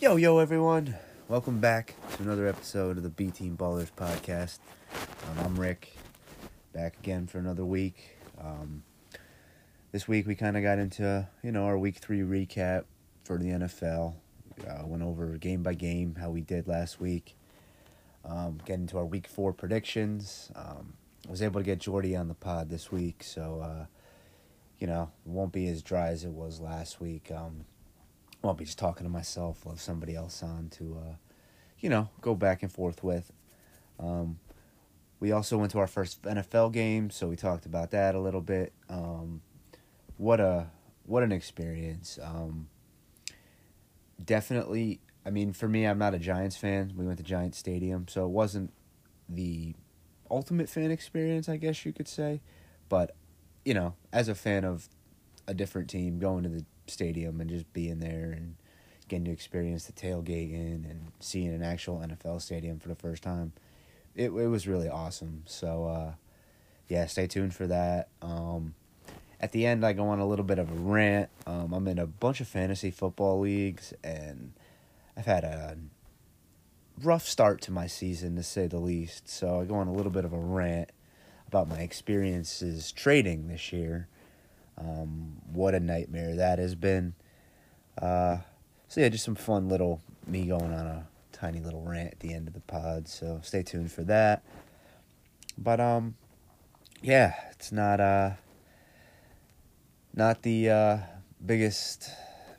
Yo, yo, everyone. Welcome back to another episode of the B Team Ballers podcast. Um, I'm Rick, back again for another week. Um, this week we kind of got into, you know, our week three recap for the NFL. Uh, went over game by game how we did last week. Um, get into our week four predictions. Um, I was able to get Jordy on the pod this week, so, uh, you know, won't be as dry as it was last week. Um, won't be just talking to myself. Have somebody else on to, uh, you know, go back and forth with. Um, we also went to our first NFL game, so we talked about that a little bit. Um, what a what an experience! Um, definitely, I mean, for me, I'm not a Giants fan. We went to Giants Stadium, so it wasn't the ultimate fan experience, I guess you could say. But you know, as a fan of a different team, going to the stadium and just being there and getting to experience the tailgating and seeing an actual NFL stadium for the first time. It it was really awesome. So uh, yeah, stay tuned for that. Um, at the end, I go on a little bit of a rant. Um, I'm in a bunch of fantasy football leagues, and I've had a rough start to my season, to say the least. So I go on a little bit of a rant about my experiences trading this year. Um, what a nightmare that has been. Uh, so yeah, just some fun little me going on a tiny little rant at the end of the pod. So stay tuned for that. But um, yeah, it's not uh, not the uh, biggest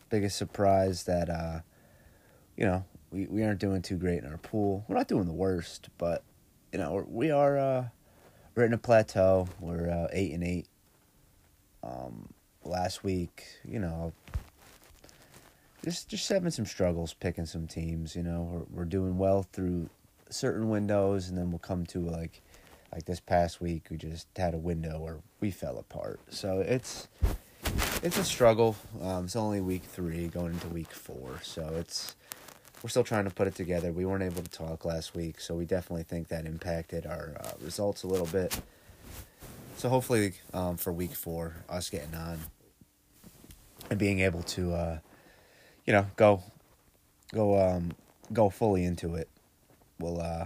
biggest surprise that uh, you know we, we aren't doing too great in our pool. We're not doing the worst, but you know we are uh, we're in a plateau. We're uh, eight and eight um, last week, you know, just just having some struggles picking some teams. You know, we're we're doing well through certain windows, and then we'll come to like like this past week, we just had a window where we fell apart. So it's it's a struggle. Um, it's only week three, going into week four, so it's we're still trying to put it together. We weren't able to talk last week, so we definitely think that impacted our uh, results a little bit. So hopefully, um, for week four, us getting on and being able to, uh, you know, go, go, um, go fully into it, will, uh,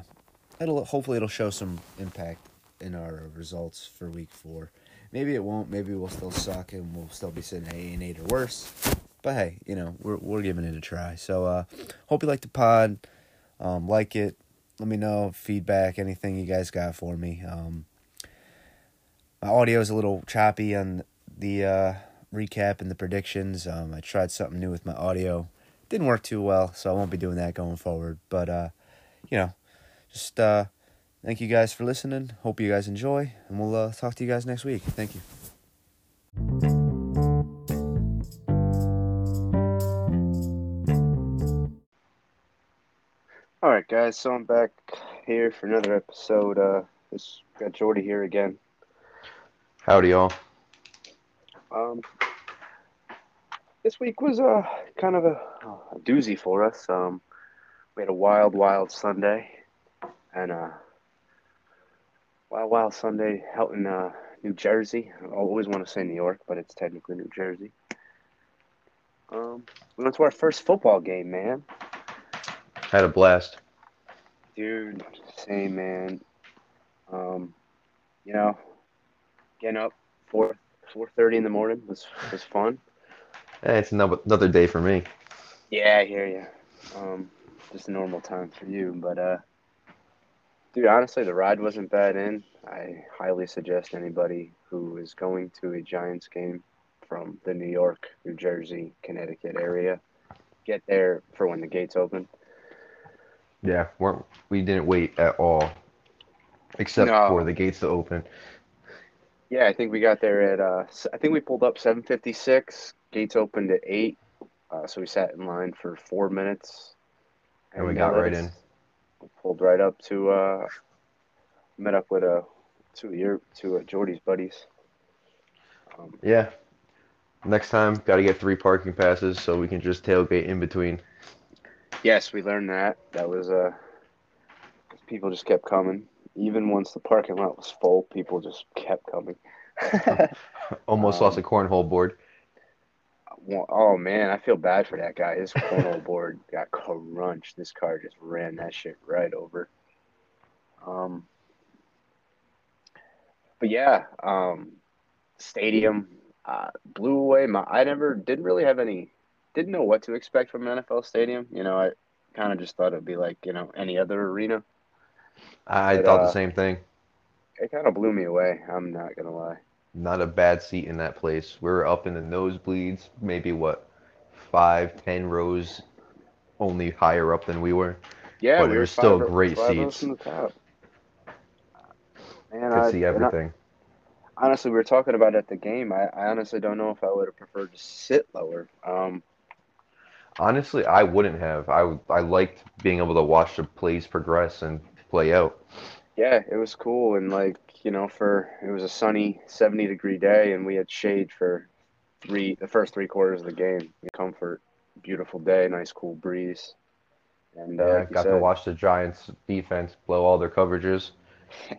it'll hopefully it'll show some impact in our results for week four. Maybe it won't. Maybe we'll still suck and we'll still be sitting at eight and eight or worse. But hey, you know, we're we're giving it a try. So uh, hope you like the pod. Um, like it. Let me know feedback, anything you guys got for me. Um, my audio is a little choppy on the uh, recap and the predictions. Um, I tried something new with my audio. Didn't work too well, so I won't be doing that going forward. But, uh, you know, just uh, thank you guys for listening. Hope you guys enjoy, and we'll uh, talk to you guys next week. Thank you. All right, guys. So I'm back here for another episode. Uh, this got Jordy here again. Howdy, y'all. Um, this week was uh, kind of a, a doozy for us. Um, we had a wild, wild Sunday, and uh, wild, wild Sunday out in uh, New Jersey. I always want to say New York, but it's technically New Jersey. Um, we went to our first football game, man. Had a blast. Dude, same man. Um, you know, getting up four four thirty in the morning was was fun. Hey, it's another another day for me. Yeah, I hear you. Um, just a normal time for you, but uh, dude, honestly, the ride wasn't bad. In I highly suggest anybody who is going to a Giants game from the New York, New Jersey, Connecticut area get there for when the gates open. Yeah, we're, we didn't wait at all, except No. for the gates to open. Yeah, I think we got there at uh, I think we pulled up seven fifty six. Gates opened at eight, uh, so we sat in line for four minutes. And we got right in. Pulled right up to uh, met up with uh, two of your two of Jordy's buddies. Um, Yeah. Next time, got to get three parking passes so we can just tailgate in between. yes, we learned that. That was uh, people just kept coming. Even once the parking lot was full, people just kept coming. Almost Um, lost a cornhole board. wa- oh man, I feel bad for that guy. His cornhole board got crunched. This car just ran that shit right over. Um, but yeah, um, stadium uh, blew away my. I never didn't really have any, didn't know what to expect from an NFL stadium. You know, I kind of just thought it'd be like you know any other arena. I But, thought uh, the same thing. It kind of blew me away. I'm not gonna lie. Not a bad seat in that place. We were up in the nosebleeds, maybe what, five, ten rows, only higher up than we were. Yeah, But we it was still great seats. from the top. Man, Could I, see and I- everything. honestly, we were talking about it at the game. I, I honestly don't know if I would have preferred to sit lower. Um, Honestly, I wouldn't have. I I liked being able to watch the plays progress and play out. yeah, it was cool, and like you know, for it was a sunny, seventy degree day, and we had shade for three the first three quarters of the game. Comfort, beautiful day, nice cool breeze, and uh, Yeah, like got to watch the Giants defense blow all their coverages.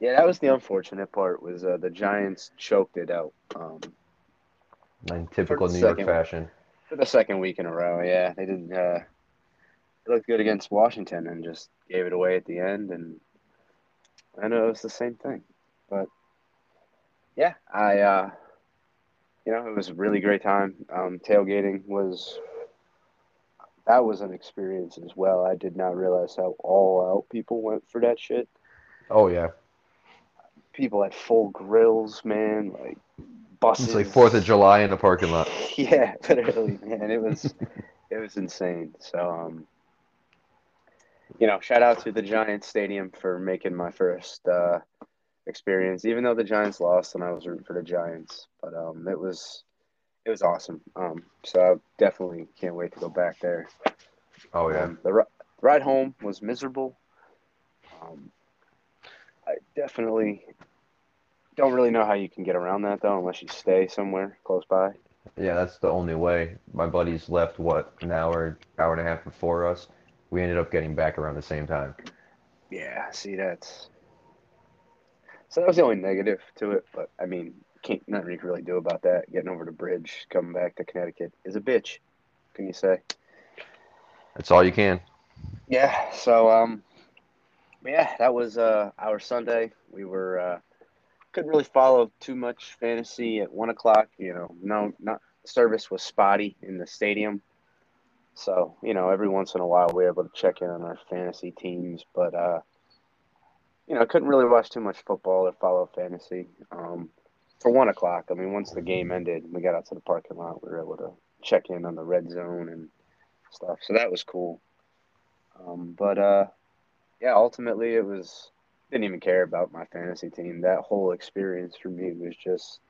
yeah, that was the unfortunate part was uh, the Giants choked it out. Um, In typical New York fashion. for the second week in a row. Yeah, they didn't. Uh, they looked good against Washington and just gave it away at the end. And I know it was the same thing, but yeah, I. Uh, you know, it was a really great time. Um, tailgating was that was an experience as well. I did not realize how all out people went for that shit. Oh yeah, People had full grills, man. Like buses. it's like Fourth of July in the parking lot. yeah, literally, man. It was it was insane. So um you know, shout out to the Giants Stadium for making my first uh experience, even though the Giants lost and I was rooting for the Giants. But um it was it was awesome. Um so I definitely can't wait to go back there. Oh yeah, Um, the ri- ride home was miserable. Um I definitely don't really know how you can get around that though unless you stay somewhere close by. yeah. That's the only way. My buddies left what an hour, hour and a half before us. We ended up getting back around the same time. Yeah, see that's so that was the only negative to it, but I mean, can't nothing you can really do about that. Getting over the bridge, coming back to Connecticut is a bitch. Can you say? That's all you can. Yeah. So um, yeah, that was uh our Sunday. We were uh couldn't really follow too much fantasy at one o'clock. You know, no, not service was spotty in the stadium. So you know, every once in a while we're able to check in on our fantasy teams, but uh, you know, I couldn't really watch too much football or follow fantasy. Um, for one o'clock, I mean, once the game ended, we got out to the parking lot. We were able to check in on the red zone and stuff. So that was cool. Um, but uh, yeah, ultimately it was didn't even care about my fantasy team. That whole experience for me was just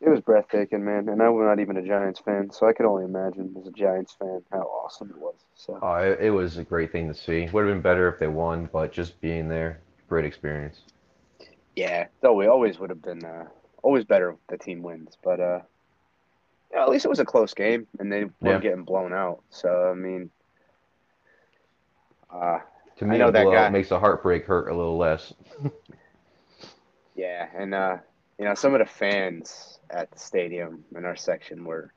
it was breathtaking, man. And I'm not even a Giants fan, so I could only imagine as a Giants fan how awesome it was. So Oh, it, it was a great thing to see. Would have been better if they won, but just being there, great experience. yeah, though we always would have been uh, always better if the team wins, but uh, yeah, at least it was a close game and they weren't Yeah. getting blown out. So I mean, uh, To I me, know that guy. makes a heartbreak hurt a little less. Yeah, and uh, you know, some of the fans at the stadium in our section were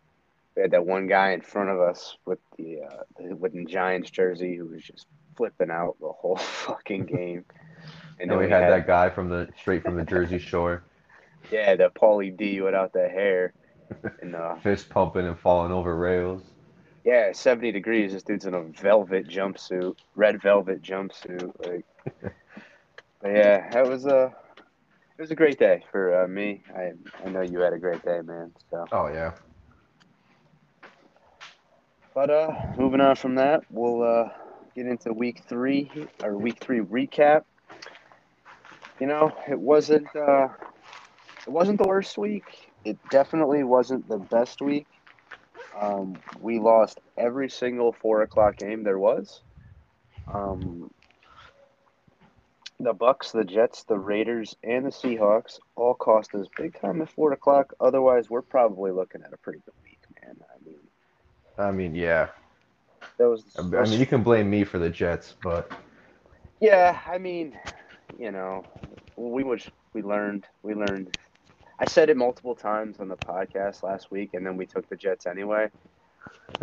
we had that one guy in front of us with the uh, with the Giants jersey who was just flipping out the whole fucking game. And then we had that guy from the straight from the Jersey Shore, yeah, the Pauly D without the hair, and uh, fist pumping and falling over rails. yeah, seventy degrees. This dude's in a velvet jumpsuit, red velvet jumpsuit. Like, but yeah, that was a it was a great day for uh, me. I I know you had a great day, man. So. Oh yeah. But uh, moving on from that, we'll uh, get into week three or week three recap. You know, it wasn't uh, it wasn't the worst week. It definitely wasn't the best week. Um, we lost every single four o'clock game there was. Um, the Bucks, the Jets, the Raiders, and the Seahawks all cost us big time at four o'clock. Otherwise, we're probably looking at a pretty good week, man. I mean, I mean, yeah. those. I mean, you can blame me for the Jets, but Yeah, I mean, you know, we was we learned we learned I said it multiple times on the podcast last week, and then we took the Jets anyway.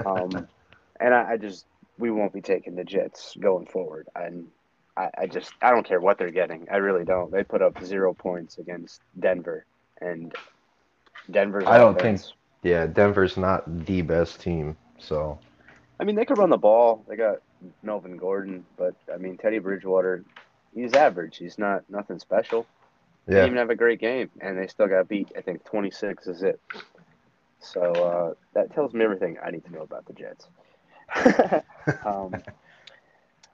Um, and I, I just we won't be taking the Jets going forward. And I, I just I don't care what they're getting. I really don't. They put up zero points against Denver, and Denver's. I don't offense- think- Yeah, Denver's not the best team, so I mean, they could run the ball. They got Melvin Gordon, but I mean, Teddy Bridgewater, he's average. He's not nothing special. They yeah. didn't even have a great game, and they still got beat. I think 26 is it. So uh, that tells me everything I need to know about the Jets. um,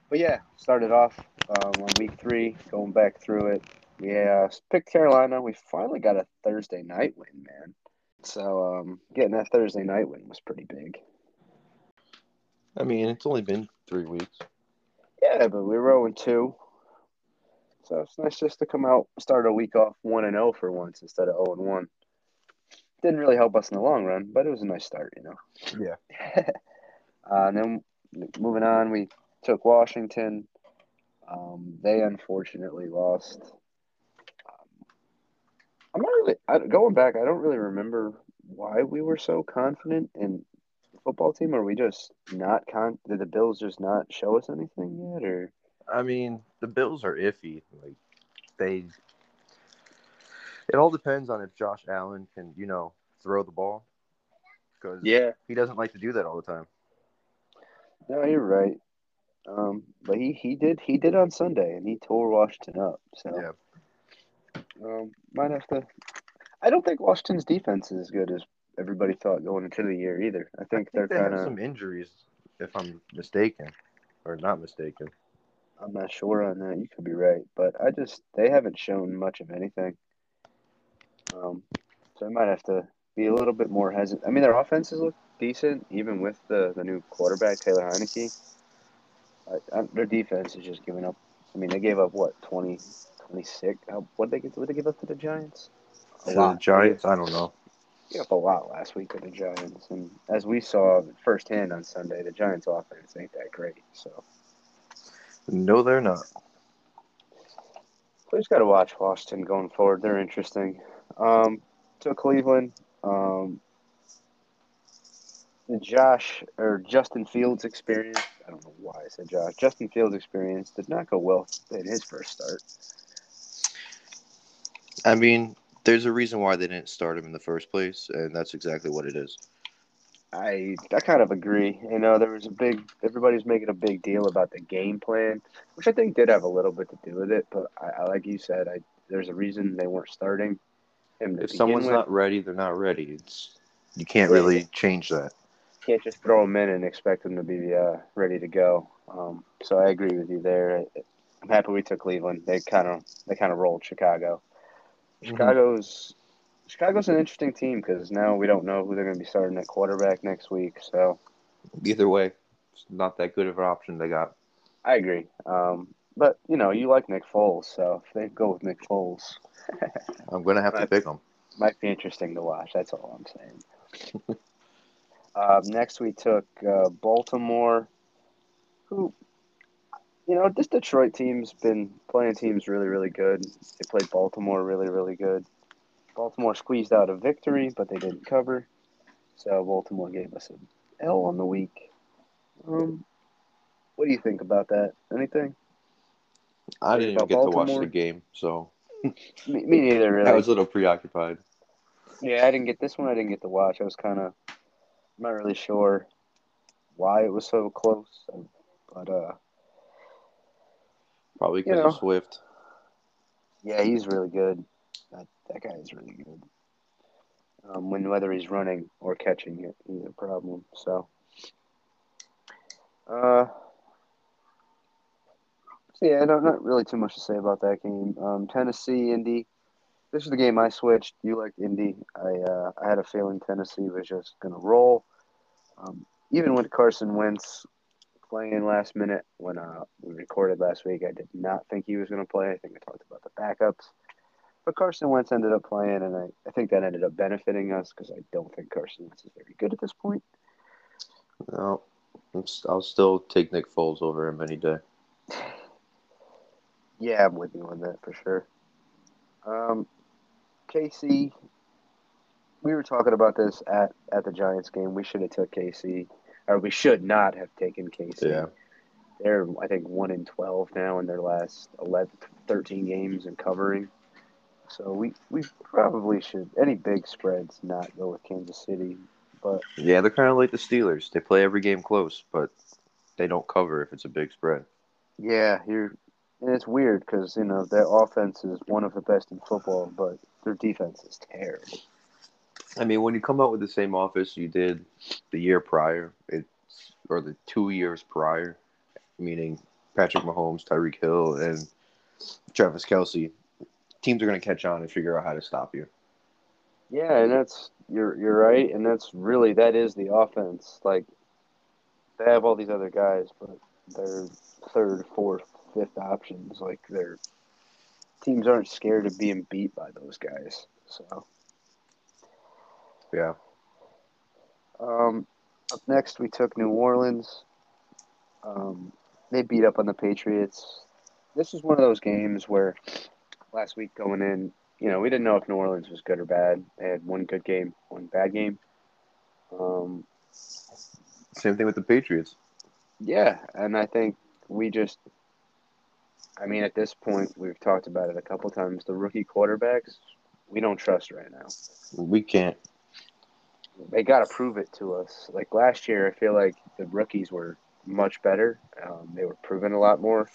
but yeah, started off um, on week three, going back through it. yeah, picked Carolina. We finally got a Thursday night win, man. So um, getting that Thursday night win was pretty big. I mean, it's only been three weeks. Yeah, but we were 0 2. So it's nice just to come out, start a week off 1 and 0 for once instead of 0 and 1. Didn't really help us in the long run, but it was a nice start, you know. Yeah. uh, and then moving on, we took Washington. Um, they unfortunately lost. Um, I'm not really I, going back. I don't really remember why we were so confident in the football team. Are we just not con? Did the Bills just not show us anything yet, or? I mean, the Bills are iffy. Like they, it all depends on if Josh Allen can, you know, throw the ball because Yeah, he doesn't like to do that all the time. no, you're right. Um, but he, he did he did on Sunday, and he tore Washington up. So Yeah. um, might have to. I don't think Washington's defense is as good as everybody thought going into the year either. I think, I think they're they kind of. some injuries, if I'm mistaken, or not mistaken. I'm not sure on that. You could be right, but I just they haven't shown much of anything. Um, so I might have to be a little bit more hesitant. I mean, their offenses look decent, even with the the new quarterback Taylor Heinicke. I, I, their defense is just giving up. I mean, they gave up what 20, 26? How, what they get? What they give up to the Giants? A To the. Giants, I don't know. Gave up a lot last week to the Giants, and as we saw firsthand on Sunday, the Giants' offense ain't that great. So. No, they're not. We just got to watch Washington going forward. They're interesting. Um, to Cleveland, um, the Josh or Justin Fields experience. I don't know why I said Josh. Justin Fields experience did not go well in his first start. I mean, there's a reason why they didn't start him in the first place, and that's exactly what it is. I I kind of agree. You know, there was a big. Everybody's making a big deal about the game plan, which I think did have a little bit to do with it. But I, I like you said, I there's a reason they weren't starting him to If begin someone's with. not ready, they're not ready. It's you can't really change that. Can't just throw them in and expect them to be uh, ready to go. Um, so I agree with you there. I'm happy we took Cleveland. They kind of they kind of rolled Chicago. Mhm. Chicago's Chicago's an interesting team because now we don't know who they're going to be starting at quarterback next week. So Either way, it's not that good of an option they got. I agree. Um, but you know you like Nick Foles, so if they go with Nick Foles, I'm gonna have to pick them. might be interesting to watch. That's all I'm saying. uh, next, we took uh, Baltimore, who, you know, this Detroit team's been playing teams really, really good. They played Baltimore really, really good. Baltimore squeezed out a victory, but they didn't cover. So Baltimore gave us an L on the week. Um, what do you think about that? Anything? I didn't even get to watch the game, so Me, me neither, really. I was a little preoccupied. Yeah, I didn't get this one. I didn't get to watch. I was kind of not really sure why it was so close, but uh, Probably You because know. of Swift. yeah, he's really good. That that guy is really good. Um, when whether he's running or catching it, he's a problem. So, uh, so yeah, not not really too much to say about that game. Um, Tennessee, Indy. This is the game I switched. You liked Indy. I uh, I had a feeling Tennessee was just gonna roll. Um, even with Carson Wentz playing last minute when uh, we recorded last week, I did not think he was gonna play. I think I talked about the backups. But Carson Wentz ended up playing, and I, I think that ended up benefiting us because I don't think Carson Wentz is very good at this point. No, st- I'll still take Nick Foles over him any day. Yeah, I'm with you on that for sure. Um, KC. We were talking about this at, at the Giants game. We should have took KC, or we should not have taken KC. Yeah. They're I think one in twelve now in their last 11, 13 games and covering. So we we probably should any big spreads not go with Kansas City, but Yeah, they're kind of like the Steelers. They play every game close, but they don't cover if it's a big spread. yeah, you're and it's weird because you know their offense is one of the best in football, but their defense is terrible. I mean, when you come out with the same office you did the year prior, it's or the two years prior, meaning Patrick Mahomes, Tyreek Hill, and Travis Kelce, teams are going to catch on and figure out how to stop you. Yeah, and that's you're you're right, and that's really that is the offense. Like they have all these other guys, but they're third, fourth, fifth options. Like their teams aren't scared of being beat by those guys. So Yeah. um, up next, we took New Orleans. Um, they beat up on the Patriots. This is one of those games where last week going in, you know, we didn't know if New Orleans was good or bad. They had one good game, one bad game. Um, Same thing with the Patriots. Yeah, and I think we just, I mean, at this point, we've talked about it a couple times. The rookie quarterbacks, we don't trust right now. We can't. They got to prove it to us. Like last year, I feel like the rookies were much better. Um, they were proving a lot more.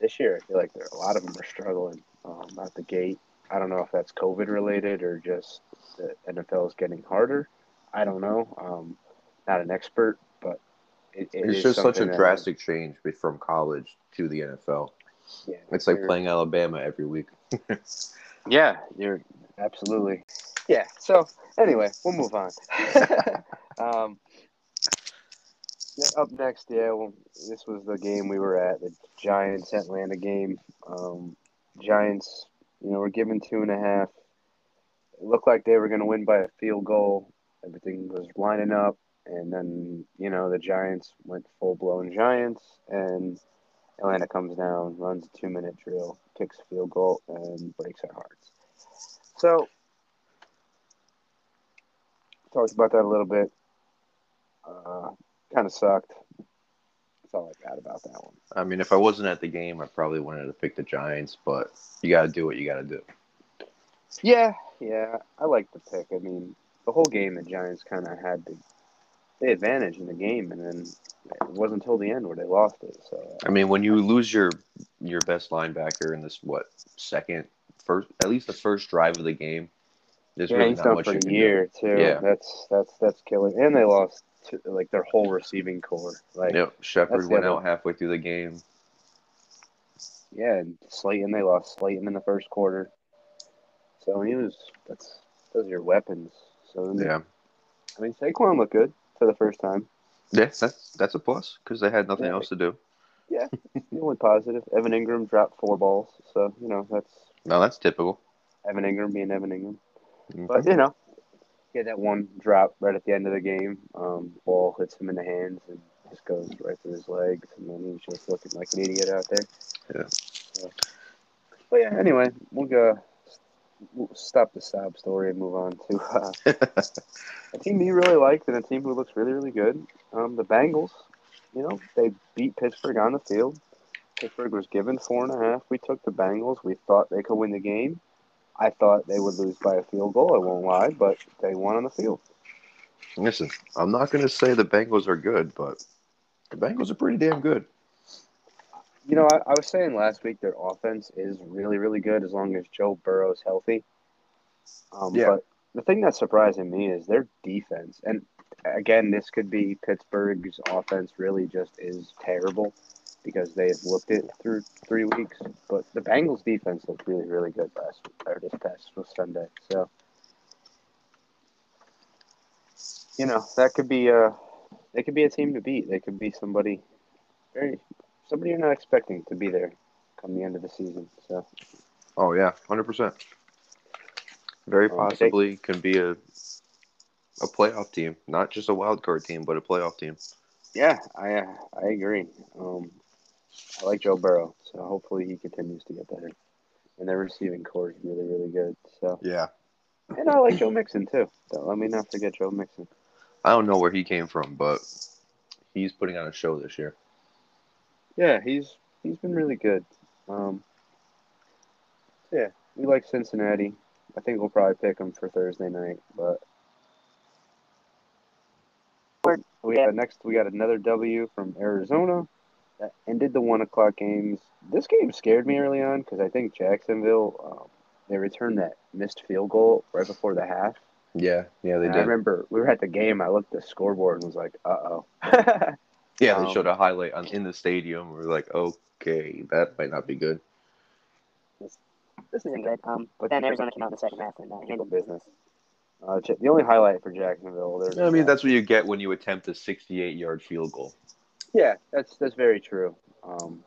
This year, I feel like there a lot of them are struggling um, out the gate. I don't know if that's COVID related or just the NFL is getting harder. I don't know. Um, not an expert, but it, it It's is just such a something that- drastic change from college to the NFL. Yeah, It's like playing Alabama every week. Yeah, you're absolutely. Yeah. So anyway, we'll move on. um, up next, yeah. Well, this was the game we were at, the Giants Atlanta game. Um, Giants, you know, were given two and a half. It looked like they were going to win by a field goal. Everything was lining up, and then you know the Giants went full blown Giants, and Atlanta comes down, runs a two minute drill, kicks a field goal, and breaks our hearts. So, talked about that a little bit. Uh, kind of sucked. That's all I got about that one. I mean, if I wasn't at the game, I probably wanted to pick the Giants, but you got to do what you got to do. Yeah, yeah, I like the pick. I mean, the whole game, the Giants kind of had the, the advantage in the game, and then it wasn't until the end where they lost it. So, I mean, when you lose your your best linebacker in this what second, first, at least the first drive of the game, there's yeah, really he's done for a year too. Yeah. that's that's that's killing. And they lost to, like their whole receiving core. Like, do. Yep, Shepard went out halfway through the game. Yeah, and Slayton, they lost Slayton in the first quarter. So he was that's those are your weapons. So Yeah, I mean Saquon looked good for the first time. yeah, that's that's a plus because they had nothing Yeah. else to do. Yeah, the only positive. Evan Engram dropped four balls, so you know that's No, that's typical. Evan Engram being Evan Engram. But you know, get that one drop right at the end of the game. Um, ball hits him in the hands and just goes right through his legs, and then he's just looking like an idiot out there. Yeah. So, but yeah, anyway, we'll go. We'll stop the sob story and move on to uh, a team you really liked and a team who looks really, really good. Um, the Bengals. You know, they beat Pittsburgh on the field. Pittsburgh was given four and a half. We took the Bengals. We thought they could win the game. I thought they would lose by a field goal. I won't lie, but they won on the field. Listen, I'm not going to say the Bengals are good, but the Bengals are pretty damn good. You know, I, I was saying last week their offense is really, really good as long as Joe Burrow's healthy. Um, Yeah. But the thing that's surprising me is their defense. And again, this could be Pittsburgh's offense really just is terrible because they have looked it through three weeks. But the Bengals defense looked really, really good last or this past Sunday. So, you know, that could be a they could be a team to beat. They could be somebody very somebody you're not expecting to be there come the end of the season. So Oh yeah, hundred percent. Very Um, possibly can be a a playoff team, not just a wild card team, but a playoff team. yeah, I uh, I agree. Um, I like Joe Burrow, so hopefully he continues to get better. and their receiving core is really, really good. So, Yeah. and I like Joe Mixon too. Don't let me not forget Joe Mixon. I don't know where he came from, but he's putting on a show this year. Yeah, he's he's been really good. Um, yeah, we like Cincinnati. I think we'll probably pick them for Thursday night, but we got next. We got another W from Arizona ended the one o'clock games. This game scared me early on because I think Jacksonville um, they returned that missed field goal right before the half. Yeah, yeah, they And did. I remember we were at the game. I looked at the scoreboard and was like, "Uh oh." yeah, um, they showed a highlight on in the stadium. We're like, okay, that might not be good. This isn't good. Um, but then Arizona came out in the second half and uh, handled business. Uh, J- the only highlight for Jacksonville. I mean, that's what you get when you attempt a 68-yard field goal. Yeah, that's that's very true. Um,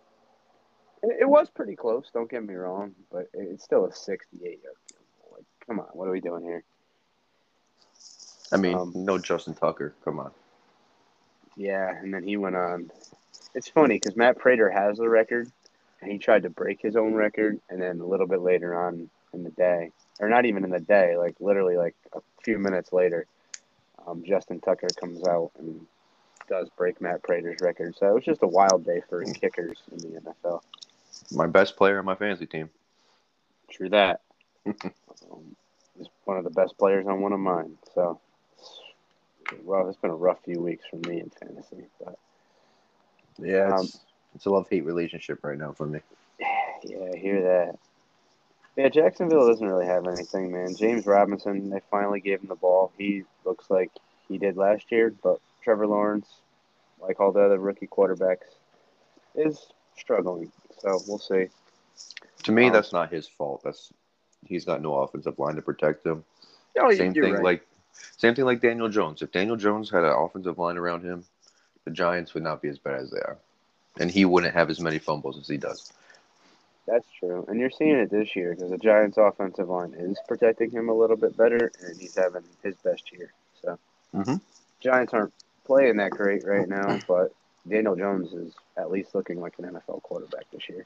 it, it was pretty close. Don't get me wrong, but it- it's still a 68 yard field goal. Like, come on, what are we doing here? I mean, Um, no Justin Tucker. Come on. Yeah, and then he went on. It's funny because Matt Prater has the record, and he tried to break his own record, and then a little bit later on in the day, or not even in the day, like literally like a few minutes later, um, Justin Tucker comes out and does break Matt Prater's record. So it was just a wild day for kickers in the NFL. My best player on my fantasy team. True that. um, he's one of the best players on one of mine. So well, it's been a rough few weeks for me in fantasy. But Yeah, Um, it's, it's a love hate relationship right now for me. yeah, I hear that. Yeah, Jacksonville doesn't really have anything, man. James Robinson, they finally gave him the ball. He looks like he did last year, but Trevor Lawrence, like all the other rookie quarterbacks, is struggling. So we'll see. To me, Um, that's not his fault. That's he's got no offensive line to protect him. Oh, same thing like same thing like Daniel Jones. If Daniel Jones had an offensive line around him, the Giants would not be as bad as they are, and he wouldn't have as many fumbles as he does. That's true, and you're seeing it this year because the Giants' offensive line is protecting him a little bit better, and he's having his best year. So, Mhm. Giants aren't playing that great right now, but Daniel Jones is at least looking like an NFL quarterback this year.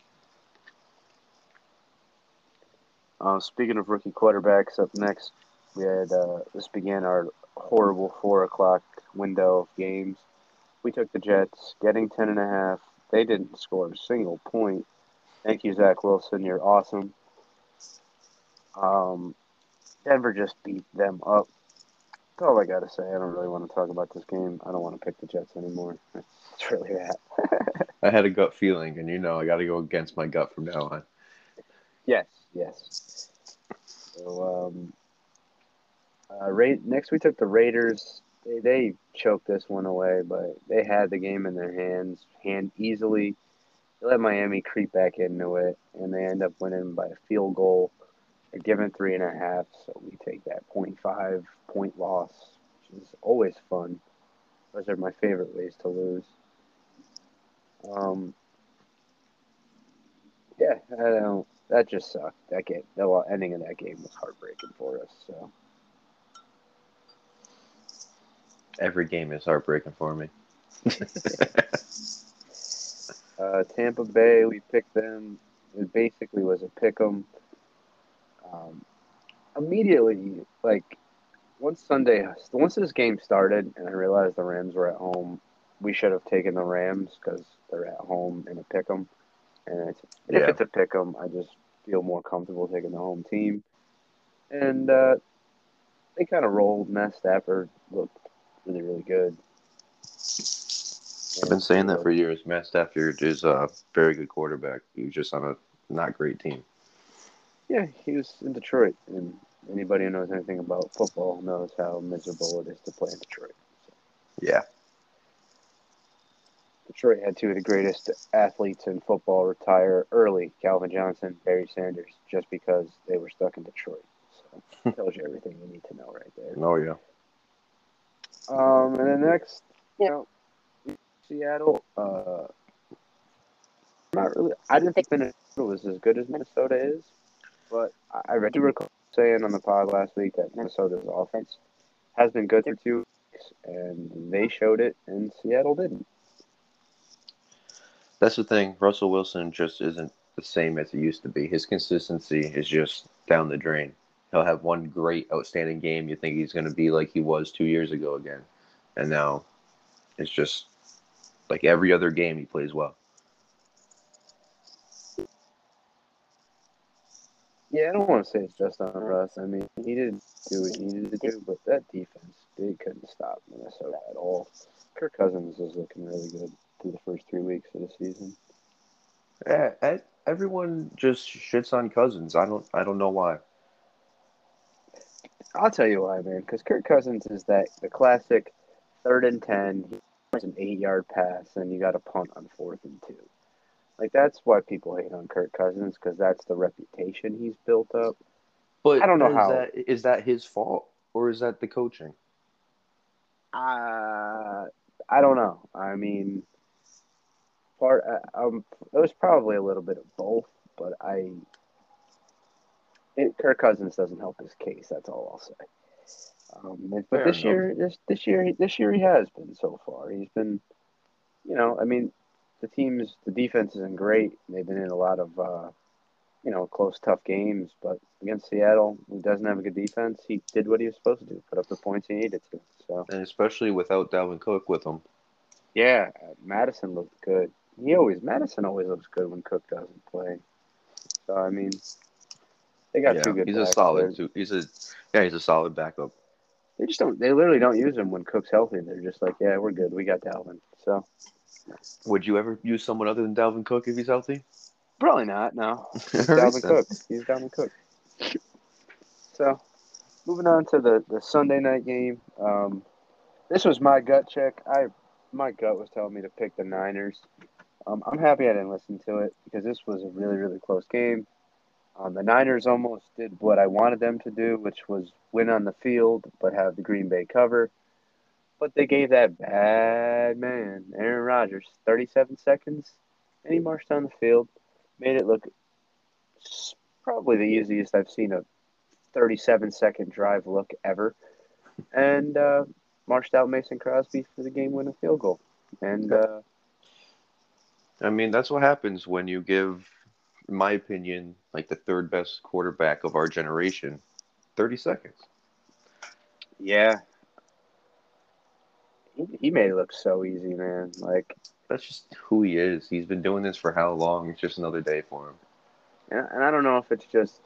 Uh, speaking of rookie quarterbacks, up next we had uh, this began our horrible four o'clock window of games. We took the Jets, getting ten and a half. They didn't score a single point. Thank you, Zach Wilson. You're awesome. Um, Denver just beat them up. That's all I got to say. I don't really want to talk about this game. I don't want to pick the Jets anymore. That's really that. I had a gut feeling, and you know I got to go against my gut from now on. yes, yes. So, um, uh, Ra- next we took the Raiders. They, they choked this one away, but they had the game in their hands, hand easily. They let Miami creep back into it, and they end up winning by a field goal. They're given three and a half, so we take that 0.5 point loss, which is always fun. Those are my favorite ways to lose. Um, yeah, I don't. That just sucked. That game, the ending of that game was heartbreaking for us. So Every game is heartbreaking for me. Uh, Tampa Bay, we picked them. It basically was a pick 'em. Um, immediately, like once Sunday, once this game started, and I realized the Rams were at home, we should have taken the Rams because they're at home in a pick 'em. And, it's, and if it's a pick 'em, I just feel more comfortable taking the home team. And uh, they kind of rolled. Matt Stafford looked really, really good. I've been saying that for years. Matt Stafford is a very good quarterback. He's just on a not great team. Yeah, he was in Detroit, and anybody who knows anything about football knows how miserable it is to play in Detroit. Yeah. Detroit had two of the greatest athletes in football retire early: Calvin Johnson, Barry Sanders, just because they were stuck in Detroit. So it tells you everything you need to know right there. Oh yeah. Um, and then next, you know, Seattle. Uh, not really. I didn't think Minnesota was as good as Minnesota is, but I, I do recall saying on the pod last week that Minnesota's offense has been good for two weeks, and they showed it, and Seattle didn't. That's the thing. Russell Wilson just isn't the same as he used to be. His consistency is just down the drain. He'll have one great, outstanding game. You think he's going to be like he was two years ago again, and now it's just like every other game he plays well. Yeah, I don't want to say it's just on Russ. I mean, he didn't do what he needed to do, but that defense, they couldn't stop Minnesota at all. Kirk Cousins is looking really good through the first three weeks of the season. Yeah, e- everyone just shits on Cousins. I don't. I don't know why. I'll tell you why, man. Because Kirk Cousins is that the classic third and ten, an eight-yard pass, and you got to punt on fourth and two. Like that's why people hate on Kirk Cousins because that's the reputation he's built up. But I don't know is how- that is that his fault or is that the coaching? Uh, I don't know. I mean, part uh, um, it was probably a little bit of both, but I, it, Kirk Cousins doesn't help his case. That's all I'll say. Um, but Fair this enough. year, this this year, this year he has been so far. He's been, you know, I mean, the teams, the defense isn't great. They've been in a lot of, uh, you know, close, tough games. But against Seattle, who doesn't have a good defense, he did what he was supposed to do, put up the points he needed to. So. And especially without Dalvin Cook with him. Yeah, Mattison looked good. He always Mattison always looks good when Cook doesn't play. So I mean, they got yeah, two good. he's a solid. Too. He's a yeah. He's a solid backup. They just don't. They literally don't use him when Cook's healthy. They're just like, yeah, we're good. We got Dalvin. So Would you ever use someone other than Dalvin Cook if he's healthy? probably not. No, he's Dalvin. Cook. He's Dalvin Cook. So moving on to the the Sunday night game. Um, this was my gut check. I my gut was telling me to pick the Niners. Um, I'm happy I didn't listen to it because this was a really really close game. Um, the Niners almost did what I wanted them to do, which was win on the field but have the Green Bay cover. But they gave that bad man, Aaron Rodgers, 37 seconds, and he marched down the field, made it look probably the easiest I've seen a 37 second drive look ever, and uh, marched out Mason Crosby for the game winning field goal. And uh, I mean, that's what happens when you give, in my opinion, like the third best quarterback of our generation, thirty seconds. yeah, he, made it look so easy, man. Like, That's just who he is. He's been doing this for how long? It's just another day for him. and, and I don't know if it's just.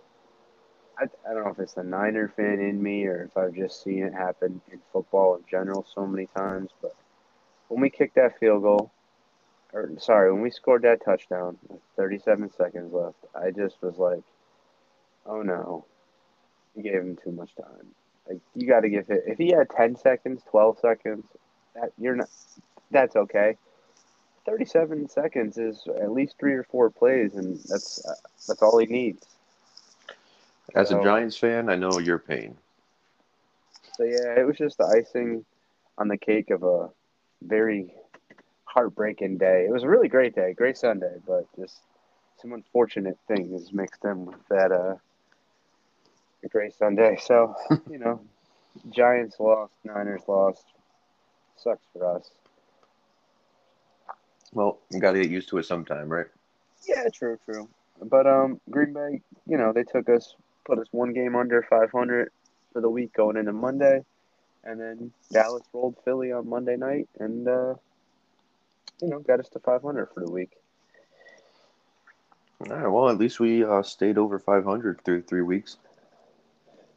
I, I don't know if it's the Niner fan in me or if I've just seen it happen in football in general so many times. But when we kicked that field goal, or sorry, when we scored that touchdown with 37 seconds left, I just was like, oh no, you gave him too much time. Like you got to give it. If he had 10 seconds, 12 seconds, that you're not. That's okay. 37 seconds is at least three or four plays, and that's uh, that's all he needs. As So- a Giants fan, I know your pain. So yeah, it was just the icing on the cake of a very heartbreaking day. It was a really great day, great Sunday, but just some unfortunate things mixed in with that uh a great Sunday. So, you know, Giants lost, Niners lost. Sucks for us. Well, you got to get used to it sometime, right? Yeah, true, true. But um Green Bay, you know, they took us put us one game under 500 for the week going into Monday. And then Dallas rolled Philly on Monday night and uh you know, got us to 500 for the week. All right. Well, at least we uh, stayed over 500 through three weeks.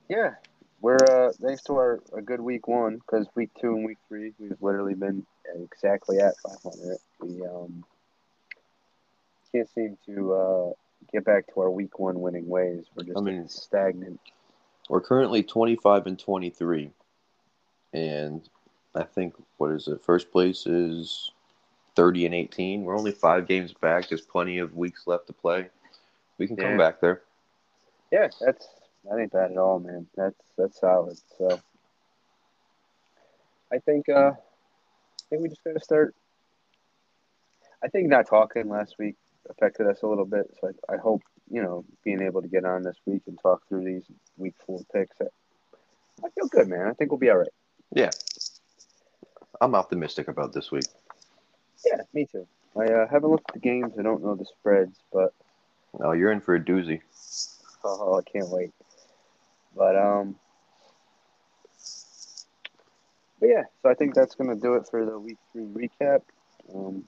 Yeah, we're uh, thanks to our a good week one because week two and week three we've literally been exactly at 500. We um can't seem to uh, get back to our week one winning ways. We're just I mean- stagnant. We're currently 25 and 23, and I think what is it? First place is 30 and 18. We're only five games back. There's plenty of weeks left to play. We can come back there. Yeah, that's that ain't bad at all, man. That's that's solid. So I think uh I think we just gotta start I think not talking last week affected us a little bit, so I, I hope, you know, being able to get on this week and talk through these week four picks. I, I feel good, man. I think we'll be all right. Yeah. I'm optimistic about this week. Yeah, me too. I uh, haven't looked at the games. I don't know the spreads, but Oh, you're in for a doozy. Oh, I can't wait. But um, but yeah. So I think that's gonna do it for the week three recap. Um,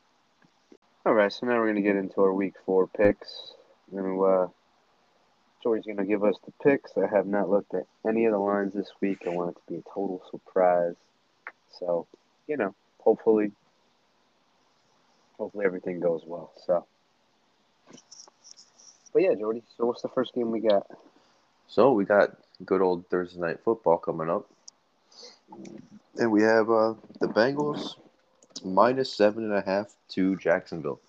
all right. So now we're gonna get into our week four picks. Gonna uh, Joey's gonna give us the picks. I have not looked at any of the lines this week. I want it to be a total surprise. So, you know, hopefully, hopefully everything goes well. So, but yeah, Jordy. So what's the first game we got? So we got good old Thursday night football coming up, and we have uh, the Bengals minus seven and a half to Jacksonville.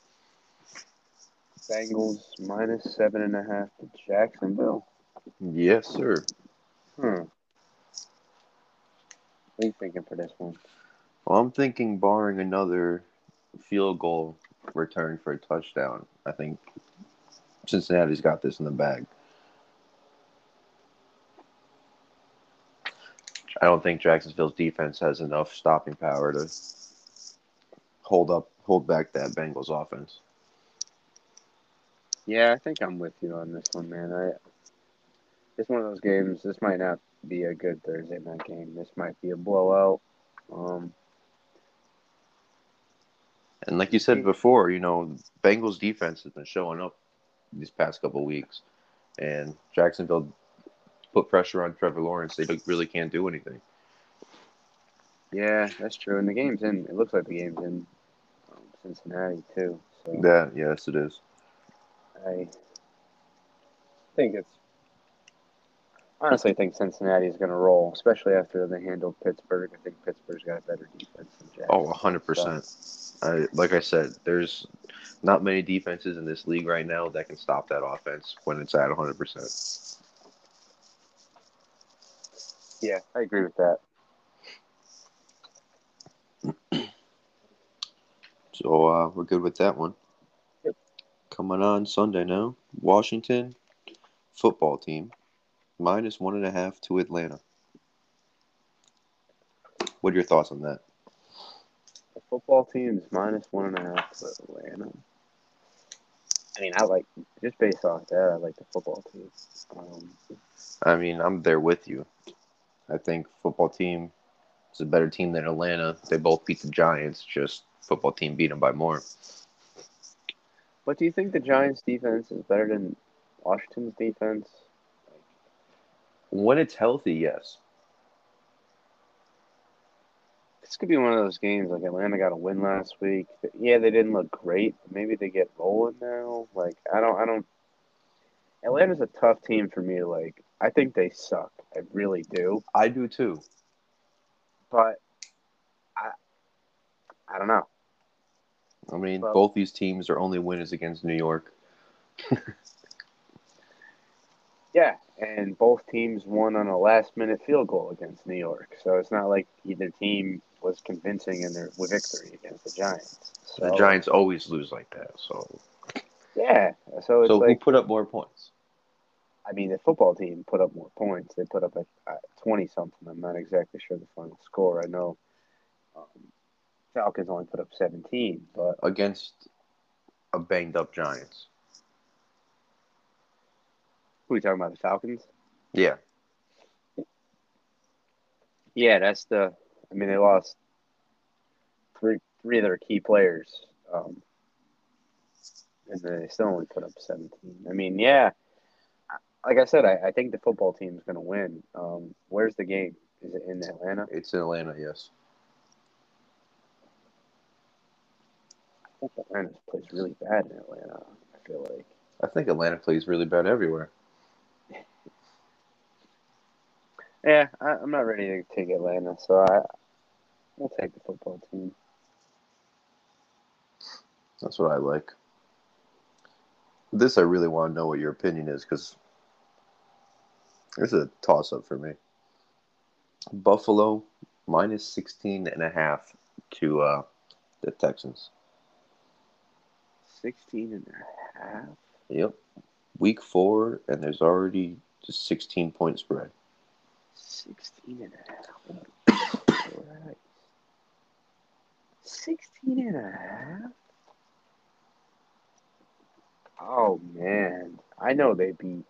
Bengals minus seven and a half to Jacksonville. Yes, sir. Hmm. What are you thinking for this one? Well, I'm thinking, barring another field goal return for a touchdown, I think Cincinnati's got this in the bag. I don't think Jacksonville's defense has enough stopping power to hold up, hold back that Bengals offense. Yeah, I think I'm with you on this one, man. I it's one of those games. This might not be a good Thursday night game. This might be a blowout. Um, And like you said before, you know, Bengals defense has been showing up these past couple weeks, and Jacksonville put pressure on Trevor Lawrence. They really can't do anything. yeah, that's true. And the game's in. It looks like the game's in um, Cincinnati too. So Yeah, yes, it is. I think it's honestly I think Cincinnati is going to roll, especially after they handled Pittsburgh. I think Pittsburgh's got a better defense than Jacksonville. Oh, 100%. I, like I said, there's not many defenses in this league right now that can stop that offense when it's at 100%. Yeah, I agree with that. So uh, we're good with that one. Yep. Coming on Sunday now, Washington football team minus one and a half to Atlanta. What are your thoughts on that? The football team is minus one and a half to Atlanta. I mean, I like just based off that, I like the football team. Um, I mean, I'm there with you. I think football team is a better team than Atlanta. They both beat the Giants. Just football team beat them by more. but do you think the Giants' defense is better than Washington's defense? When it's healthy, yes. This could be one of those games like Atlanta got a win last week. Yeah, they didn't look great. but Maybe they get rolling now. Like I don't, I don't. Atlanta's a tough team for me. to Like I think they suck. I really do. I do too. But I, I don't know. I mean, Well- both these teams, their only win is against New York. Yeah, and both teams won on a last minute field goal against New York. So it's not like either team was convincing in their victory against the Giants. So, The Giants always lose like that. So, Yeah. So it's so who put up more points? I mean the football team put up more points. They put up a twenty something. I'm not exactly sure the final score. I know um, Falcons only put up seventeen, but Against a banged up Giants. who are we talking about? The Falcons? Yeah. Yeah, that's the. I mean, they lost three three of their key players, um, and they still only put up seventeen. I mean, yeah, like I said, I, I think the football team is going to win. Um, where's the game? Is it in Atlanta? It's in Atlanta, yes. I think Atlanta plays really bad in Atlanta. I feel like. I think Atlanta plays really bad everywhere. Yeah, I, I'm not ready to take Atlanta, so I we'll take the football team. That's what I like. This, I really want to know what your opinion is because it's a toss up for me. Buffalo minus 16 and a half to uh, the Texans. 16 and a half. Yep. Week four, and there's already just 16 point spread. 16 and a half. Christ. 16 and a half? Oh, man. I know they beat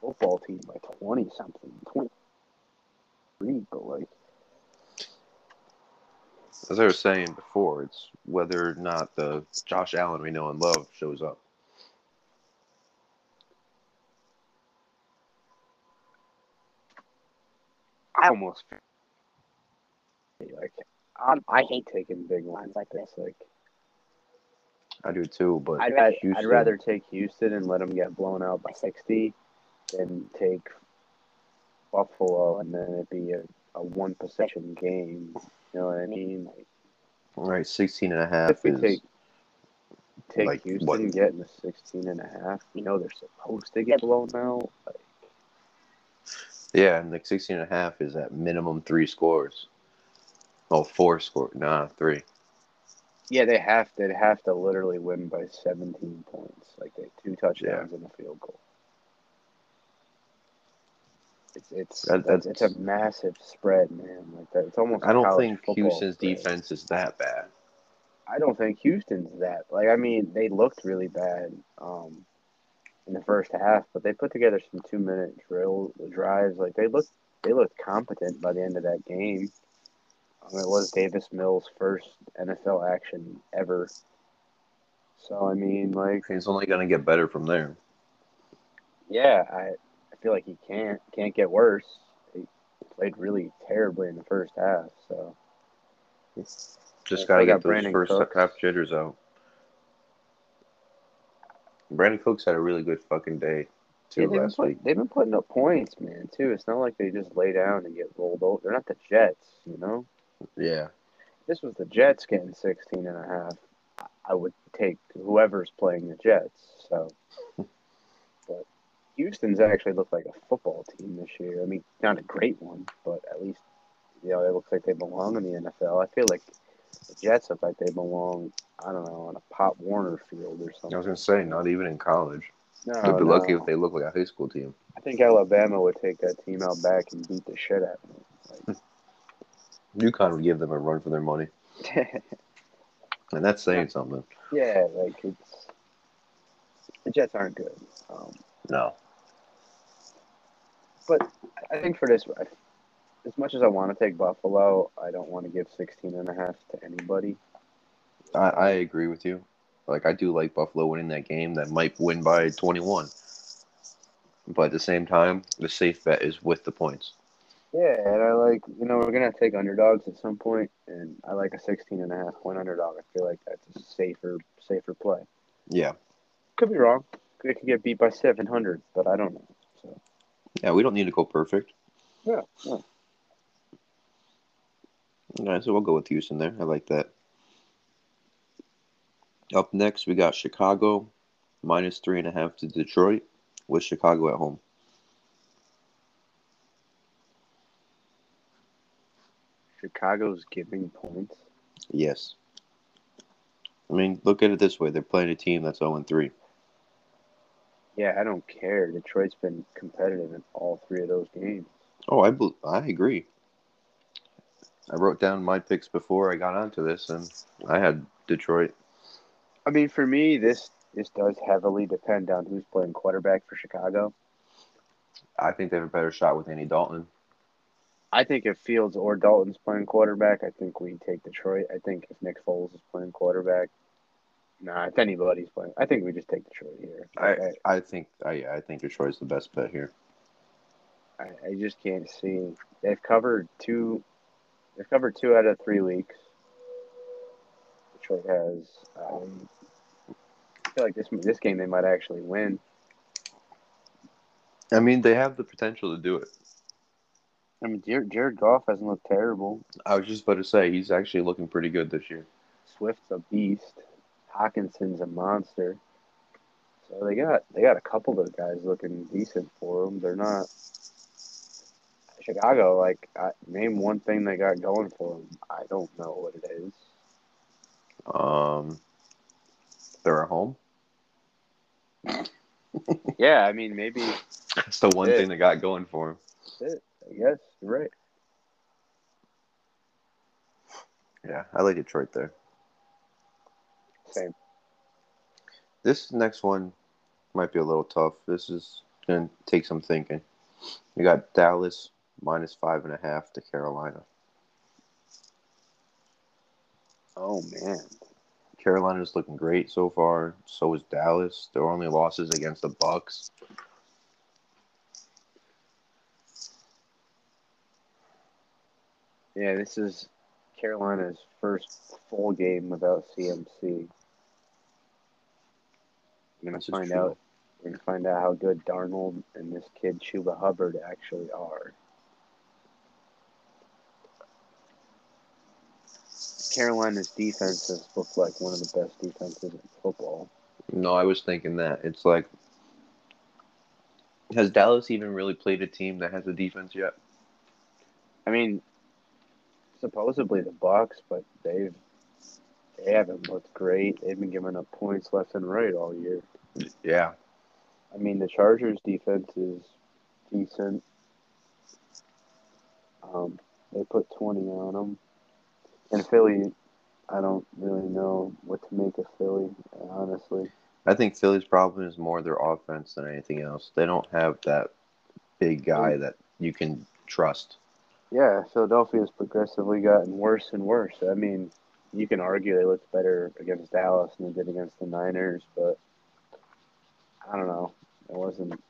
football team by twenty something, twenty three, but like As I was saying before, it's whether or not the Josh Allen we know and love shows up. I almost like I'm, I hate taking big lines like this. Like I do too, but I'd, I'd, I'd rather take Houston and let them get blown out by sixty than take Buffalo and then it'd be a, a one possession game. You know what I mean? Like, all right, 16 and a half if we is take take like, Houston what? getting a 16 and a half, you know they're supposed to get blown out. Like, yeah, and like 16 and a half is at minimum three scores. Oh, four score. Nah, three. yeah, they have to they have to literally win by 17 points. Like they two touchdowns and a field goal. It's it's That- that's, it's a massive spread, man. Like that, it's almost. I don't think Houston's spread. defense is that bad. I don't think Houston's that. Like, I mean, they looked really bad um, in the first half, but they put together some two-minute drill drives. Like, they looked they looked competent by the end of that game. Um, it was Davis Mills' first NFL action ever. So I mean, like, He's only going to get better from there. yeah, I feel like he can't can't get worse. He played really terribly in the first half. So Just got to they got get those Brandin first Cooks. half jitters out. Brandin Cooks had a really good fucking day too Yeah, they've, been last put- week. they've been putting up points, man. Too. It's not like they just lay down and get rolled over. They're not the Jets, you know. Yeah, this was the Jets getting 16 and a half, I would take whoever's playing the Jets. So, but Houston's actually looked like a football team this year. I mean, not a great one, but at least you know it looks like they belong in the NFL. I feel like the Jets look like they belong. I don't know on a Pop Warner field or something. I was going to say not even in college. No, They'd be lucky if they look like a high school team. I think Alabama would take that team out back and beat the shit out of them. UConn would give them a run for their money, and that's saying something. yeah, like it's the Jets aren't good. Um, No, I think for this, as much as I want to take Buffalo, I don't want to give 16 and a half to anybody. I, I agree with you. Like I do like Buffalo winning that game. That might win by twenty-one, but at the same time, the safe bet is with the points. Yeah, and I like, you know, we're going to take underdogs at some point, and I like a 16 and a half point underdog. I feel like that's a safer, safer play. Yeah, Could be wrong. They could get beat by 700, but I don't know. So, yeah. We don't need to go perfect. yeah, yeah. All right, so we'll go with Houston there. I like that. Up next, we got Chicago minus three and a half to Detroit with Chicago at home. Chicago's giving points. Yes. I mean, look at it this way: they're playing a team that's zero and three. Yeah, I don't care. Detroit's been competitive in all three of those games. Oh, I I agree. I wrote down my picks before I got onto this, and I had Detroit. I mean, for me, this this does heavily depend on who's playing quarterback for Chicago. I think they have a better shot with Andy Dalton. I think if Fields or Dalton's playing quarterback, I think we take Detroit. I think if Nick Foles is playing quarterback, nah, if anybody's playing, I think we just take Detroit here. I I think I I think Detroit's the best bet here. I, I just can't see. They've covered two. They've covered two out of three weeks. Detroit has. Um, I feel like this this game they might actually win. I mean, they have the potential to do it. I mean, Jared, Jared Goff hasn't looked terrible. I was just about to say he's actually looking pretty good this year. Swift's a beast. Hockenson's a monster. So they got they got a couple of guys looking decent for them. They're not Chicago. Like I, name one thing they got going for them. I don't know what it is. Um, they're at home. Yeah, I mean maybe That's the one Yeah. thing they got going for them. that's it. I guess you're right. Yeah, I like Detroit there. Same. This next one might be a little tough. This is going to take some thinking. We got Dallas minus five and a half to Carolina. Oh man. Carolina's looking great so far. So is Dallas. Their only losses against the Bucs. Yeah, this is Carolina's first full game without CMC. We're gonna This find out. We're gonna find out how good Darnold and this kid Chuba Hubbard actually are. Carolina's defense has looked like one of the best defenses in football. No, I was thinking that. It's like, has Dallas even really played a team that has a defense yet? I mean, supposedly the Bucs, but they've they haven't looked great. They've been giving up points left and right all year. Yeah. I mean, the Chargers' defense is decent. Um, they put 20 on them. And Philly, I don't really know what to make of Philly, honestly. I think Philly's problem is more their offense than anything else. They don't have that big guy that you can trust. Yeah, Philadelphia's progressively gotten worse and worse. I mean, you can argue they looked better against Dallas than they did against the Niners, but I don't know. It wasn't.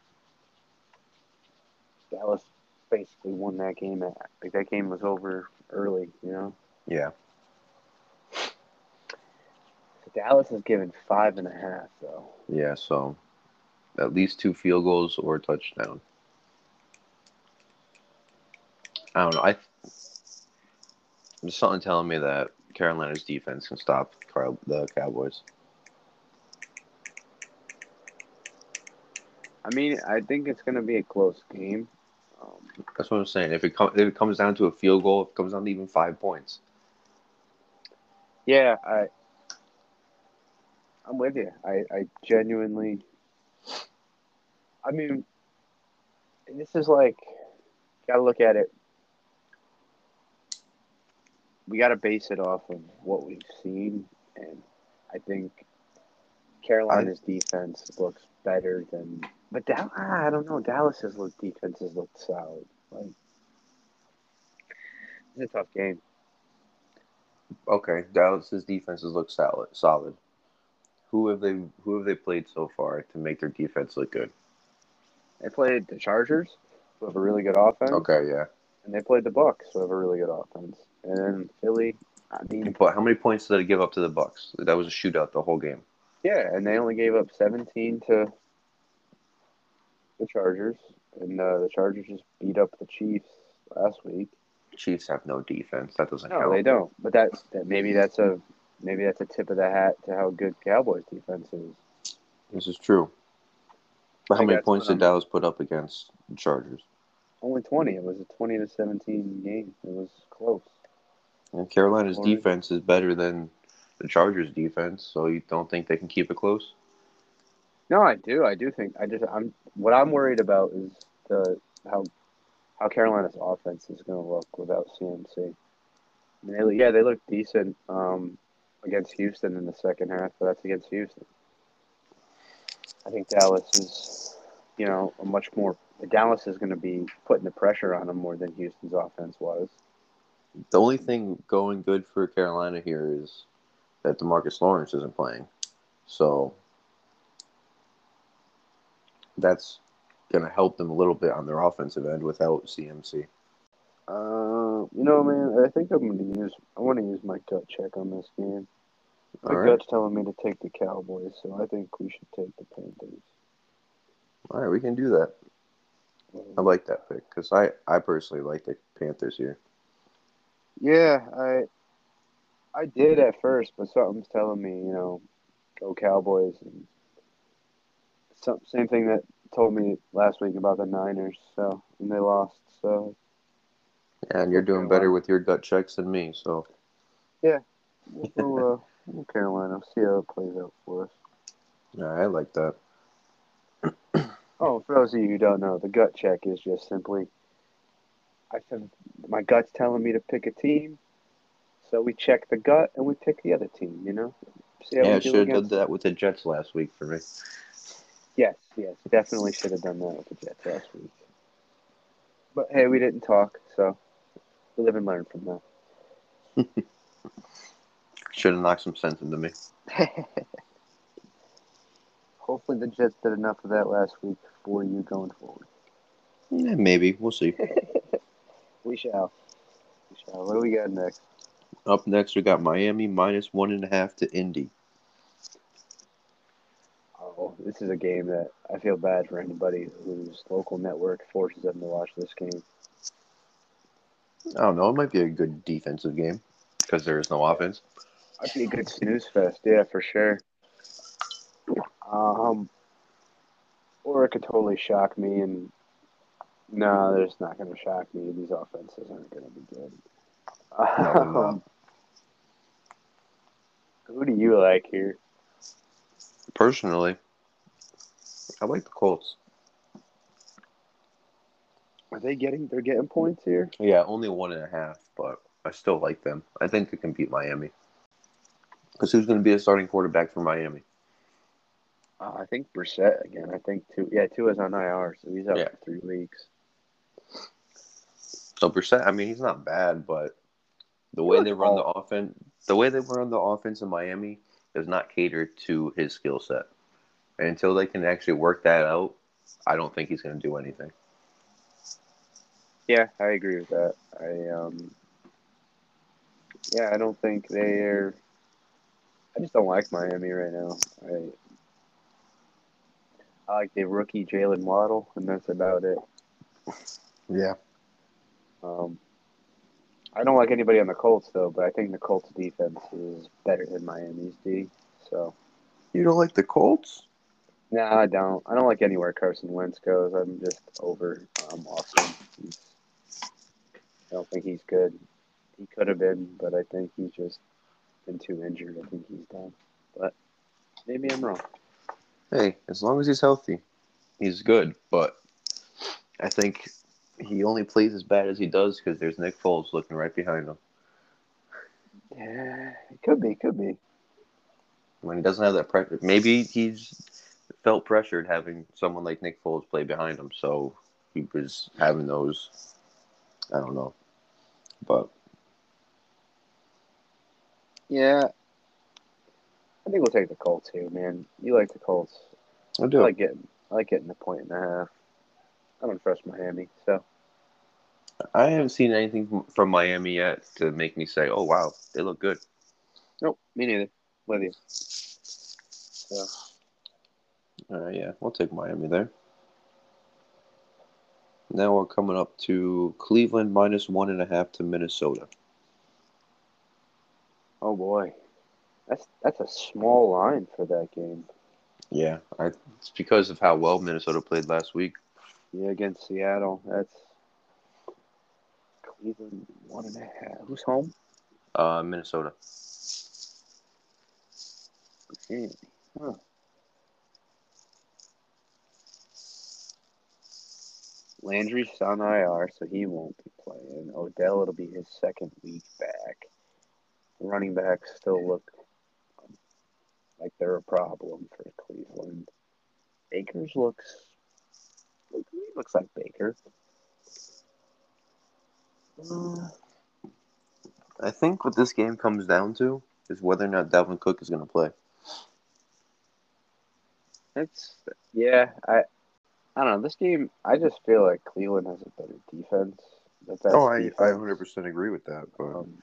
Dallas basically won that game. At, like that game was over early, you know. Yeah. So Dallas is given five and a half, though. Yeah, so at least two field goals or a touchdown. I don't know. I there's something telling me that Carolina's defense can stop the Cowboys. I mean, I think it's going to be a close game. Um, That's what I'm saying. If it com- if it comes down to a field goal, if it comes down to even five points, yeah, I, I'm with you. I, I genuinely. I mean, this is like, gotta look at it. We gotta base it off of what we've seen, and I think Carolina's defense looks better than. But Dallas, ah, I don't know. Dallas's look defenses look solid. Like, it's a tough game. okay. Dallas's defenses look solid. Solid. Who have they Who have they played so far to make their defense look good? They played the Chargers, who have a really good offense, Okay, yeah. and they played the Bucs, who have a really good offense. And then Philly, I mean, how many points did they give up to the Bucs? That was a shootout the whole game. yeah, and they only gave up 17 to the Chargers, and uh, the Chargers just beat up the Chiefs last week. Chiefs have no defense. That doesn't No, help. they don't. But that's that maybe that's a maybe that's a tip of the hat to how good Cowboys defense is. This is true. But how many points did I'm- Dallas put up against the Chargers? Only 20. It was a 20 to 17 game. It was close. And Carolina's defense is better than the Chargers' defense, so you don't think they can keep it close? No, I do. I do think I just I'm what I'm worried about is the how how Carolina's offense is going to look without CMC. I mean, they, yeah, they look decent um, against Houston in the second half, but that's against Houston. I think Dallas is, you know, a much more. Dallas is going to be putting the pressure on them more than Houston's offense was. The only thing going good for Carolina here is that DeMarcus Lawrence isn't playing. So that's going to help them a little bit on their offensive end without CMC. Uh, you know, man, I think I'm going to use. I want to use my gut check on this game. My right. gut's telling me to take the Cowboys, so I think we should take the Panthers. All right, we can do that. I like that pick because I, I personally like the Panthers here. Yeah, I I did at first, but something's telling me, you know, go Cowboys and some same thing that told me last week about the Niners, so and they lost. So And you're doing better with your gut checks than me, so Yeah, we'll uh, Carolina. See how it plays out for us. yeah, I like that. Oh, for those of you who don't know, the gut check is just simply I said my gut's telling me to pick a team, so we check the gut and we pick the other team. You know, Yeah, I should have done that with the Jets last week for me. Yes, Yes, definitely should have done that with the Jets last week. But hey, we didn't talk, so we live and learn from that. Should have knocked some sense into me. Hopefully, the Jets did enough of that last week for you going forward. Yeah, maybe. We'll see. We shall. We shall. What do we got next? Up next, we got Miami minus one and a half to Indy. Oh, this is a game that I feel bad for anybody whose local network forces them to watch this game. I don't know. It might be a good defensive game because there is no offense. Might be a good snooze fest, yeah, for sure. Um, or it could totally shock me, and no, there's not going to shock me. These offenses aren't going to be good. No. Um, who do you like here? Personally, I like the Colts. Are they getting? They're getting points here. Yeah, only one and a half, but I still like them. I think they can beat Miami. Because who's going to be a starting quarterback for Miami? Uh, I think Brissett again. I think Tua. Yeah, Tua is on IR, so he's out Yeah. for three weeks. So Brissett, I mean, he's not bad, but the way they run the offense, the way they run the offense in Miami does not cater to his skill set. And until they can actually work that out, I don't think he's going to do anything. Yeah, I agree with that. I um, yeah, I don't think they're. I just don't like Miami right now. I I like the rookie Jaylen Waddle, and that's about it. Yeah. Um, I don't like anybody on the Colts though, but I think the Colts defense is better than Miami's D. So You don't like the Colts? no, I don't. I don't like anywhere Carson Wentz goes. I'm just over um, Austin. He's, I don't think he's good. He could have been, but I think he's just been too injured. I think he's done. But maybe I'm wrong. Hey, as long as he's healthy, he's good. But I think he only plays as bad as he does because there's Nick Foles looking right behind him. Yeah, it could be, could be. When he doesn't have that pressure, maybe he's felt pressured having someone like Nick Foles play behind him, so he was having those. I don't know, but Yeah, I think we'll take the Colts here, man. You like the Colts? I I do. like getting, I like getting a point and a half. I don't trust Miami, so I haven't seen anything from- Miami yet to make me say, "Oh wow, they look good." nope, me neither. With you. So Uh, yeah, we'll take Miami there. Now we're coming up to Cleveland minus one and a half to Minnesota. Oh boy, that's that's a small line for that game. Yeah, I, it's because of how well Minnesota played last week. Yeah, against Seattle. That's Cleveland one and a half. Who's home? Uh, Minnesota. Hmm. Huh. Landry's on IR, so he won't be playing. Odell, it'll be his second week back. Running backs still look like they're a problem for Cleveland. Baker's looks he looks like Baker. Uh, I think what this game comes down to is whether or not Dalvin Cook is going to play. It's yeah, I I don't know. This game I just feel like Cleveland has a better defense. Oh, I, I 100% agree with that. But Um,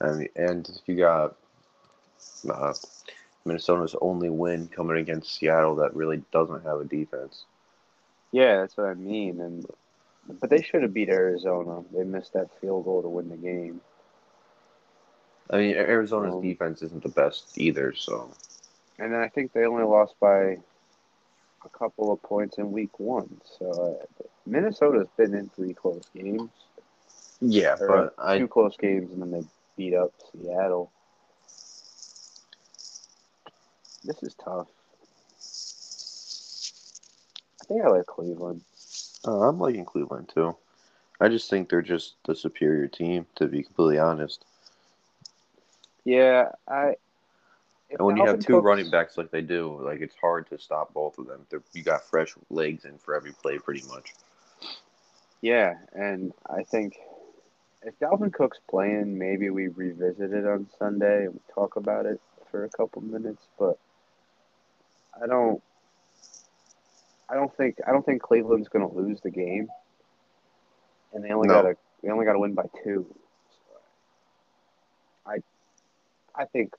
I mean, and you got uh, Minnesota's only win coming against Seattle that really doesn't have a defense. Yeah, that's what I mean. And but they should have beat Arizona. They missed that field goal to win the game. I mean, Arizona's Um, defense isn't the best either, so And then I think they only lost by a couple of points in week one. So uh, Minnesota's been in three close games. yeah. Or But I two close games, and then they beat up Seattle. This is tough. I think I like Cleveland. Uh, I'm liking Cleveland too. I just think they're just the superior team, to be completely honest. Yeah, I And when you have two running backs like they do, like it's hard to stop both of them. They're, you got fresh legs in for every play, pretty much. Yeah, and I think if Dalvin Cook's playing, maybe we revisit it on Sunday and we talk about it for a couple minutes. But I don't, I don't think I don't think Cleveland's going to lose the game, and they only No. got to they only got to win by two. I, I think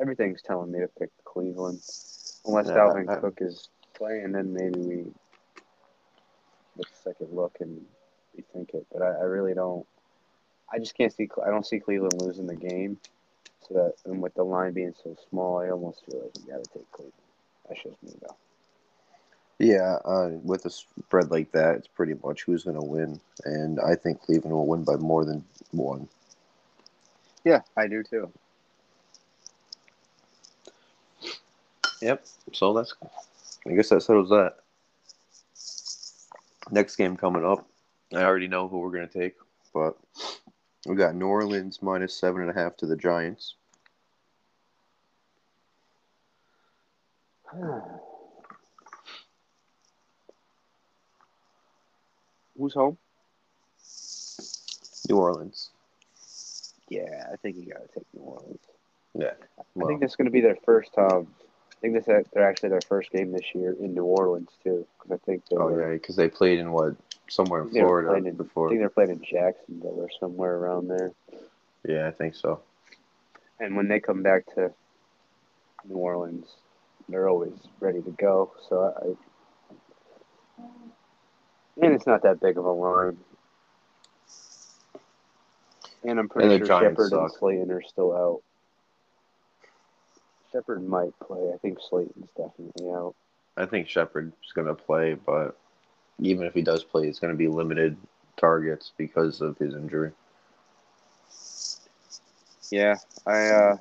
everything's telling me to pick Cleveland, unless Yeah, Dalvin I- Cook is playing, then maybe we get a second look and rethink it. But I, I really don't. I just can't see. I don't see Cleveland losing the game. So that, and with the line being so small, I almost feel like you got to take Cleveland. That's just me though. Yeah, uh, with a spread like that, it's pretty much who's going to win, and I think Cleveland will win by more than one. Yeah, I do too. Yep. So that's, I guess that settles that. Next game coming up, I already know who we're going to take, but we got New Orleans minus seven and a half to the Giants. Who's home? New Orleans. Yeah, I think you got to take New Orleans. Yeah. I think that's going to be their first. Um, I think this they're actually their first game this year in New Orleans too, because I think they oh were, yeah, because they played in what somewhere in Florida in- I think they're playing in Jacksonville or somewhere around there. Yeah, I think so. And when they come back to New Orleans, they're always ready to go. So I, and it's not that big of a line. And I'm pretty And sure Shepard and. Slayton are still out. Shepard might play. I think Slayton's definitely out. I think Shepard's going to play, but even if he does play, it's going to be limited targets because of his injury. Yeah, I uh,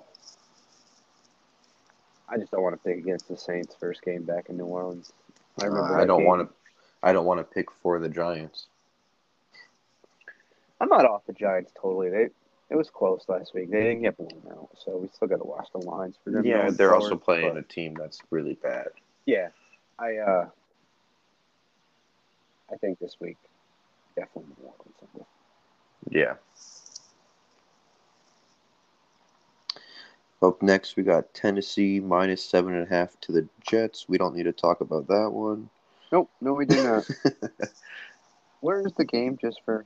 I just don't want to pick against the Saints first game back in New Orleans. I remember. Uh, I don't want to. I don't want to pick for the Giants. I'm not off the Giants totally. They it was close last week. They didn't get blown out, so we still got to watch the lines for them. Yeah, they're forward, also playing but- a team that's really bad. yeah, I uh, I think this week definitely New Orleans. Yeah. Up next, we got Tennessee minus seven and a half to the Jets. We don't need to talk about that one. Nope, no, we did not. Where is the game? Just for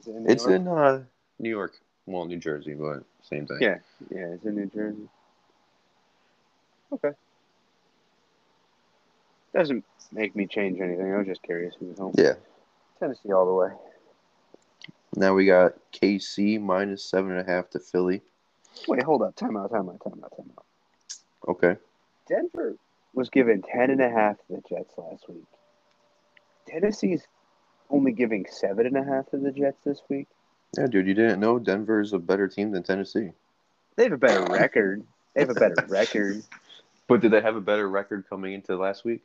is it in New it's York? in uh, New York, well, New Jersey, but same thing. Yeah, yeah, it's in New Jersey. Okay. Doesn't make me change anything. I was just curious who's home. Yeah. Tennessee all the way. Now we got KC minus seven and a half to Philly. Wait, hold up. Time out, time out, time out, time out. Okay. Denver was given ten and a half to the Jets last week. Tennessee's only giving seven and a half to the Jets this week. Yeah, dude, you didn't know Denver's a better team than Tennessee. They have a better record. They have a better record. But did they have a better record coming into last week?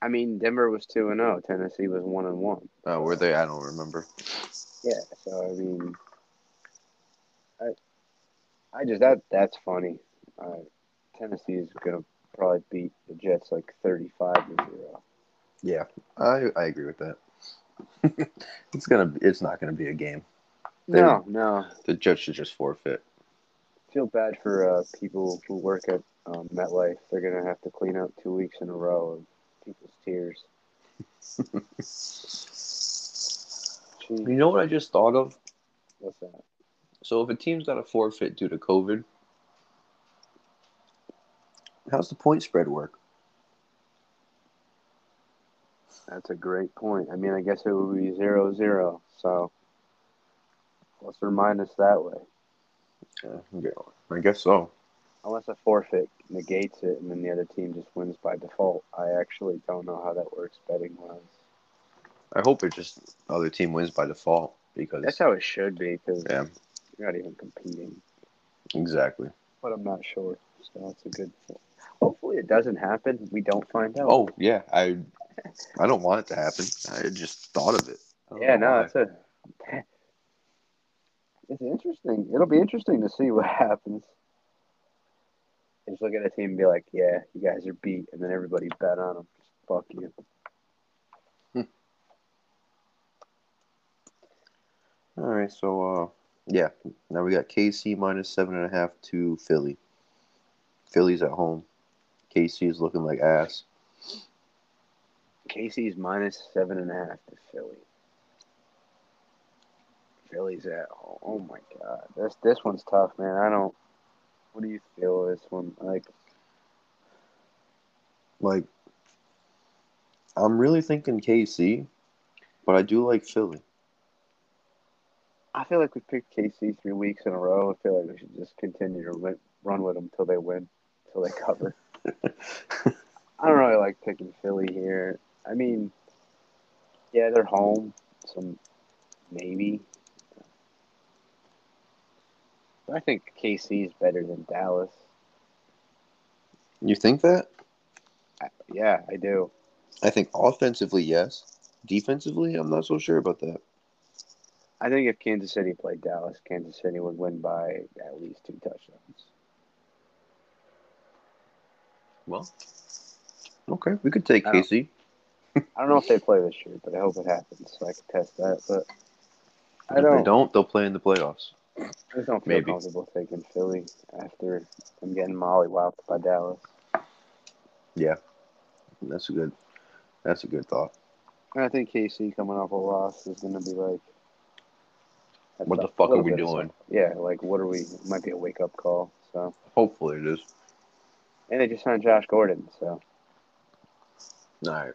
I mean, Denver was two and zero. Tennessee was one and one. Oh, were they? I don't remember. Yeah, so I mean, I, I just that that's funny. Uh, Tennessee is gonna probably beat the Jets like thirty-five to zero. Yeah, I I agree with that. it's gonna. It's not gonna be a game. No, no. The Jets should just forfeit. Feel bad for uh, people who work at um, MetLife. They're gonna have to clean up two weeks in a row of people's tears. You know what I just thought of? what's that? So if a team's got a forfeit due to COVID, how's the point spread work? That's a great point. I mean, I guess it would be zero zero. So plus or minus that way. Yeah, I guess so. Unless a forfeit negates it and then the other team just wins by default. I actually don't know how that works betting wise. I hope it just other team wins by default because That's how it should be because yeah, you're not even competing. exactly. But I'm not sure. So that's a good Hopefully it doesn't happen. We don't find out. Oh yeah, I I don't want it to happen. I just thought of it. Yeah, no, it's a it's interesting. It'll be interesting to see what happens. Just look at a team and be like, "Yeah, you guys are beat," and then everybody bet on them. Fuck you. All right, so uh, yeah, now we got KC minus seven and a half to Philly. Philly's at home. KC is looking like ass. KC's minus seven and a half to Philly. Philly's at home. Oh my god, this this one's tough, man. I don't. What do you feel this one like? Like, I'm really thinking KC, but I do like Philly. I feel like we picked KC three weeks in a row. I feel like we should just continue to run with them until they win, until they cover. I don't really like picking Philly here. I mean, yeah, they're home, so maybe. But I think KC is better than Dallas. You think that? I, yeah, I do. I think offensively, yes. Defensively, I'm not so sure about that. I think if Kansas City played Dallas, Kansas City would win by at least two touchdowns. Well, okay, we could take I don't- I don't know if they play this year, but I hope it happens so I can test that. But I If don't. they don't, they'll play in the playoffs. I just don't feel Maybe. comfortable taking Philly after I'm getting mollywopped by Dallas. Yeah, that's a good. That's a good thought. And I think KC coming off a loss is going to be like, What the fuck are we doing? Yeah, like what are we? It might be a wake up call. So, Hopefully, it is. And they just signed Josh Gordon. So, All right.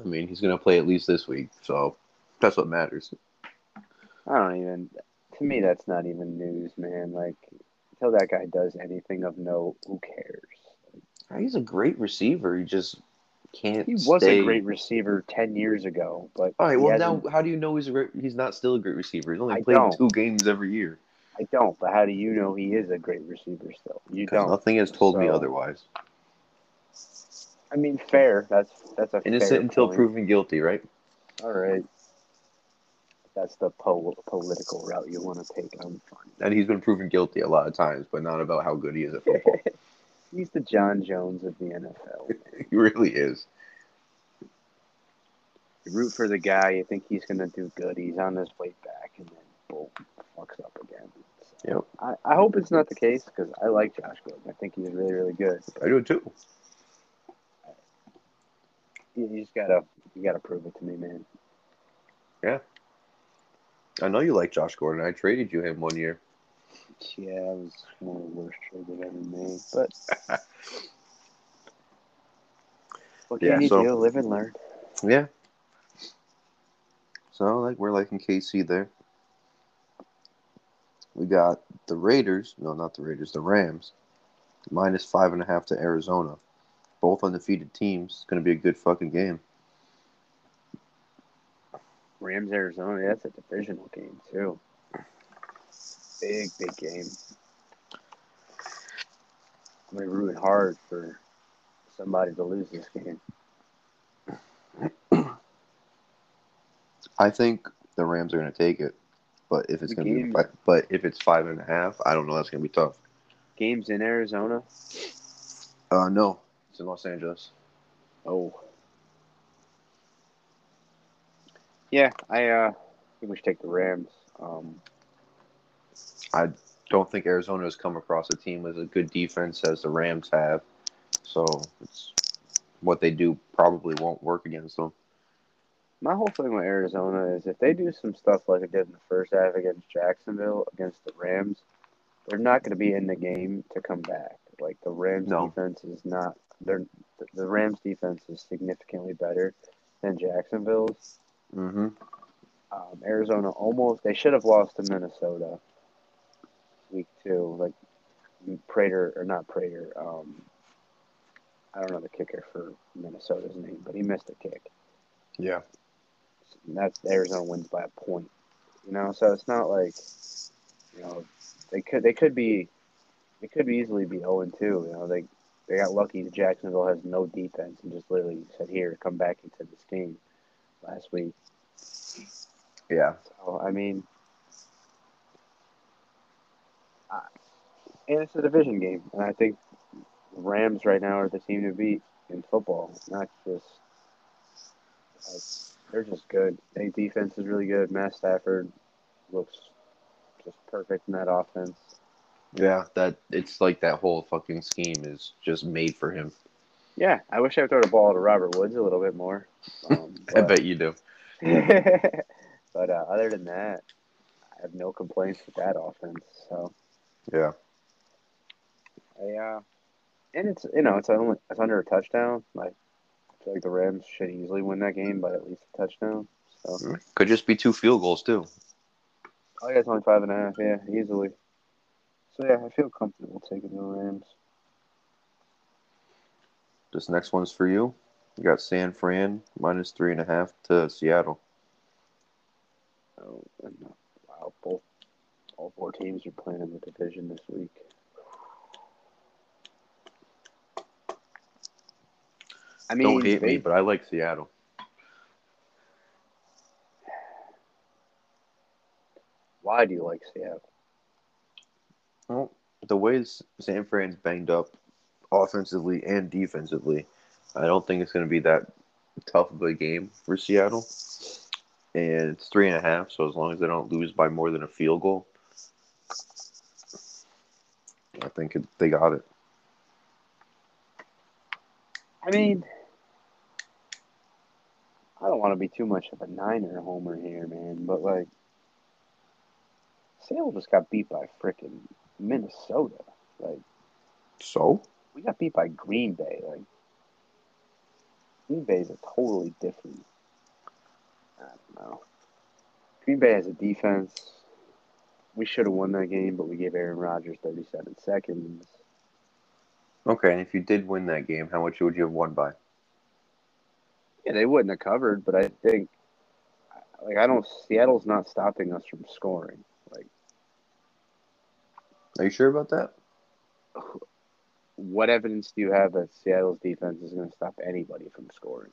I mean, he's gonna play at least this week, so that's what matters. I don't even. To me, that's not even news, man. Like until that guy does anything of note, who cares? He's a great receiver. He just can't. He was stay- a great receiver ten years ago, but All right. Well, now how do you know he's a great, he's not still a great receiver? He's only I played don't. two games every year. I don't. But how do you know he is a great receiver still? You don't. nothing has told me otherwise. I mean, fair. That's that's a Innocent until point. proven guilty, right? All right. That's the po- political route you want to take. I'm fine. And he's been proven guilty a lot of times, but not about how good he is at football. He's the Jon Jones of the NFL. he really is. You root for the guy, you think he's going to do good. He's on his way back, and then boom, fucks up again. So, Yep. I, I hope it's not the case because I like Josh Gordon. I think he's really, really good. I do too. You, you just gotta, you gotta prove it to me, man. Yeah. I know you like Josh Gordon. I traded you him one year. Yeah, that was one of the worst trades I've ever made. But what can Yeah, you so- do? Live and learn. Yeah. So like we're liking KC there. We got the Raiders. No, not the Raiders. The Rams. Minus five and a half to Arizona. Both undefeated teams. It's gonna be a good fucking game. Rams, Arizona. That's a divisional game too. Big, big game. I'm be rooting hard for somebody to lose this game. I think the Rams are gonna take it. But if it's The gonna game- be, but if it's five and a half, I don't know. That's gonna be tough. Games in Arizona. Uh, no, it's in Los Angeles. Oh. Yeah, I uh, think we should take the Rams. Um, I Don't think Arizona has come across a team with a good defense as the Rams have. So it's what they do probably won't work against them. My whole thing with Arizona is if they do some stuff like they did in the first half against Jacksonville, against the Rams, they're not going to be in the game to come back. Like the Rams No. defense is not. They're the Rams defense is significantly better than Jacksonville's. Mm-hmm. Um, Arizona almost they should have lost to Minnesota week two. Like Prater or not Prater. Um, I don't know the kicker for Minnesota's name, but he missed a kick. Yeah. That's Arizona wins by a point. You know, so it's not like you know they could they could be they could easily be zero and two. You know, they they got lucky that Jacksonville has no defense and just literally said here to come back into this game last week. Yeah. So I mean, And it's a division game, and I think Rams right now are the team to beat in football. Not just like, they're just good. Their defense is really good. Matt Stafford looks just perfect in that offense. Yeah, that it's like that whole fucking scheme is just made for him. Yeah, I wish I would throw the ball to Robert Woods a little bit more. Um, I bet you do. but uh, other than that, I have no complaints with that offense. So Yeah. I, uh, and it's you know it's only it's under a touchdown. Like feel like the Rams should easily win that game by at least a touchdown. So Could just be two field goals too. oh yeah, it's only five and a half. Yeah, easily. So yeah, I feel comfortable taking the Rams. This next one's for you. You got San Fran minus three and a half to Seattle. Oh, uh, wow, both all four teams are playing in the division this week. I mean, Don't hate me, but I like Seattle. why do you like Seattle? Well, the way San Fran's banged up offensively and defensively, I don't think it's going to be that tough of a game for Seattle. And it's three and a half, so as long as they don't lose by more than a field goal, I think it, they got it. I mean, don't want to be too much of a Niner homer here, man, but like, Seattle just got beat by freaking Minnesota. Like, So? we got beat by Green Bay. Like, Green Bay is a totally different. I don't know. Green Bay has a defense. We should have won that game, but we gave Aaron Rodgers 37 seconds. Okay, and if you did win that game, how much would you have won by? Yeah, they wouldn't have covered, but I think, like, I don't. Seattle's not stopping us from scoring. Like, Are you sure about that? what evidence do you have that Seattle's defense is going to stop anybody from scoring?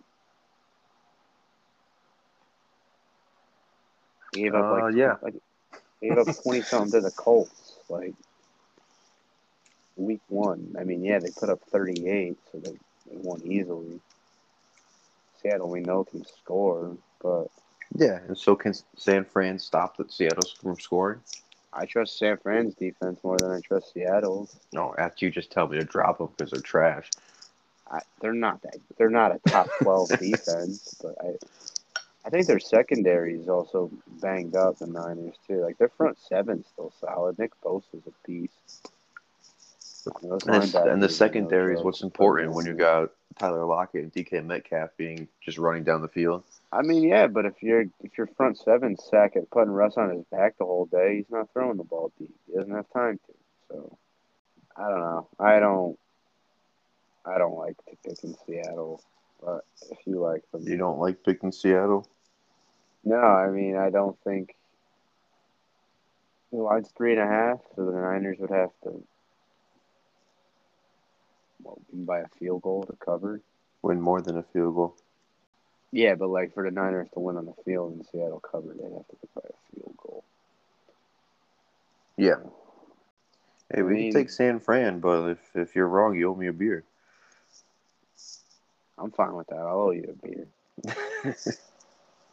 They gave up Uh, like yeah. like they gave up twenty something to the Colts like week one. I mean, yeah, they put up thirty eight, so they, they won easily. Seattle, we know can score, but Yeah, and so can San Fran stop the Seattle from scoring? I trust San Fran's defense more than I trust Seattle's. No, after you just tell me to drop them because they're trash. I, they're not that. They're not a top twelve defense, but I, I think their secondary is also banged up. The Niners too. Like their front seven's still solid. Nick Bosa's a piece. And, and the secondary is what's important when you got Tyler Lockett and DK Metcalf being just running down the field. I mean, yeah, but if you're if your front seven sack it, putting Russ on his back the whole day, he's not throwing the ball deep. He doesn't have time to. So, I don't know. I don't. I don't like to pick in Seattle, but if you like them, You don't like picking Seattle? No, I mean I don't think the line's three and a half, so the Niners would have to well, win by a field goal to cover. Win more than a field goal. Yeah, but like for the Niners to win on the field and Seattle cover, they'd have to win by a field goal. Yeah. Hey, we mean- can take San Fran, but if, if you're wrong, you owe me a beer. I'm fine with that. I'll owe you a beer.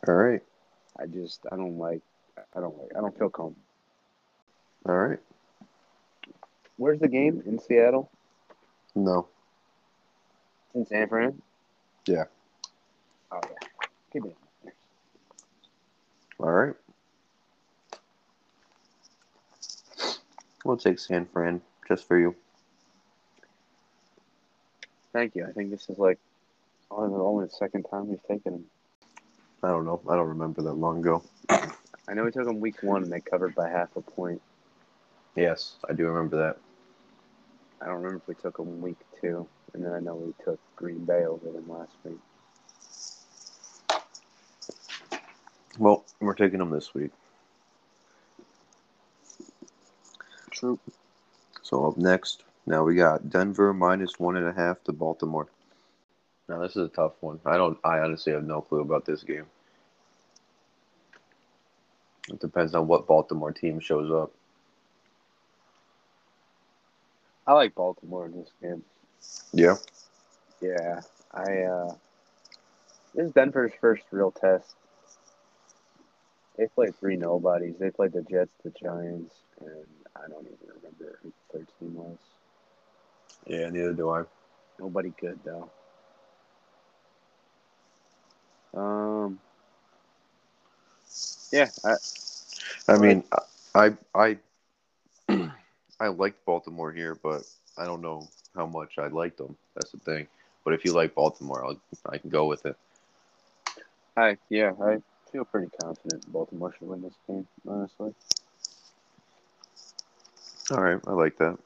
All right. I just I don't like I don't like I don't feel calm. All right. Where's the game in Seattle? No. In San Fran? Yeah. Oh yeah. Me that. All right. We'll take San Fran just for you. Thank you. I think this is like only the only the second time we've taken them. I don't know. I don't remember that long ago. I know we took them week one and they covered by half a point. Yes, I do remember that. I don't remember if we took them week two, and then I know we took Green Bay over them last week. Well, we're taking them this week. True. So up next, now we got Denver minus one and a half to Baltimore. Now this is a tough one. I don't. I honestly have no clue about this game. It depends on what Baltimore team shows up. I like Baltimore in this game. Yeah. Yeah, I. uh This is Denver's first real test. They played three nobodies. They played the Jets, the Giants, and I don't even remember who the third team was. Yeah, neither do I. Nobody good though. Um. Yeah, I, I mean, I I I liked Baltimore here, but I don't know how much I liked them. That's the thing. But if you like Baltimore, I'll, I can go with it. I yeah, I feel pretty confident Baltimore should win this game, honestly. All right, I like that.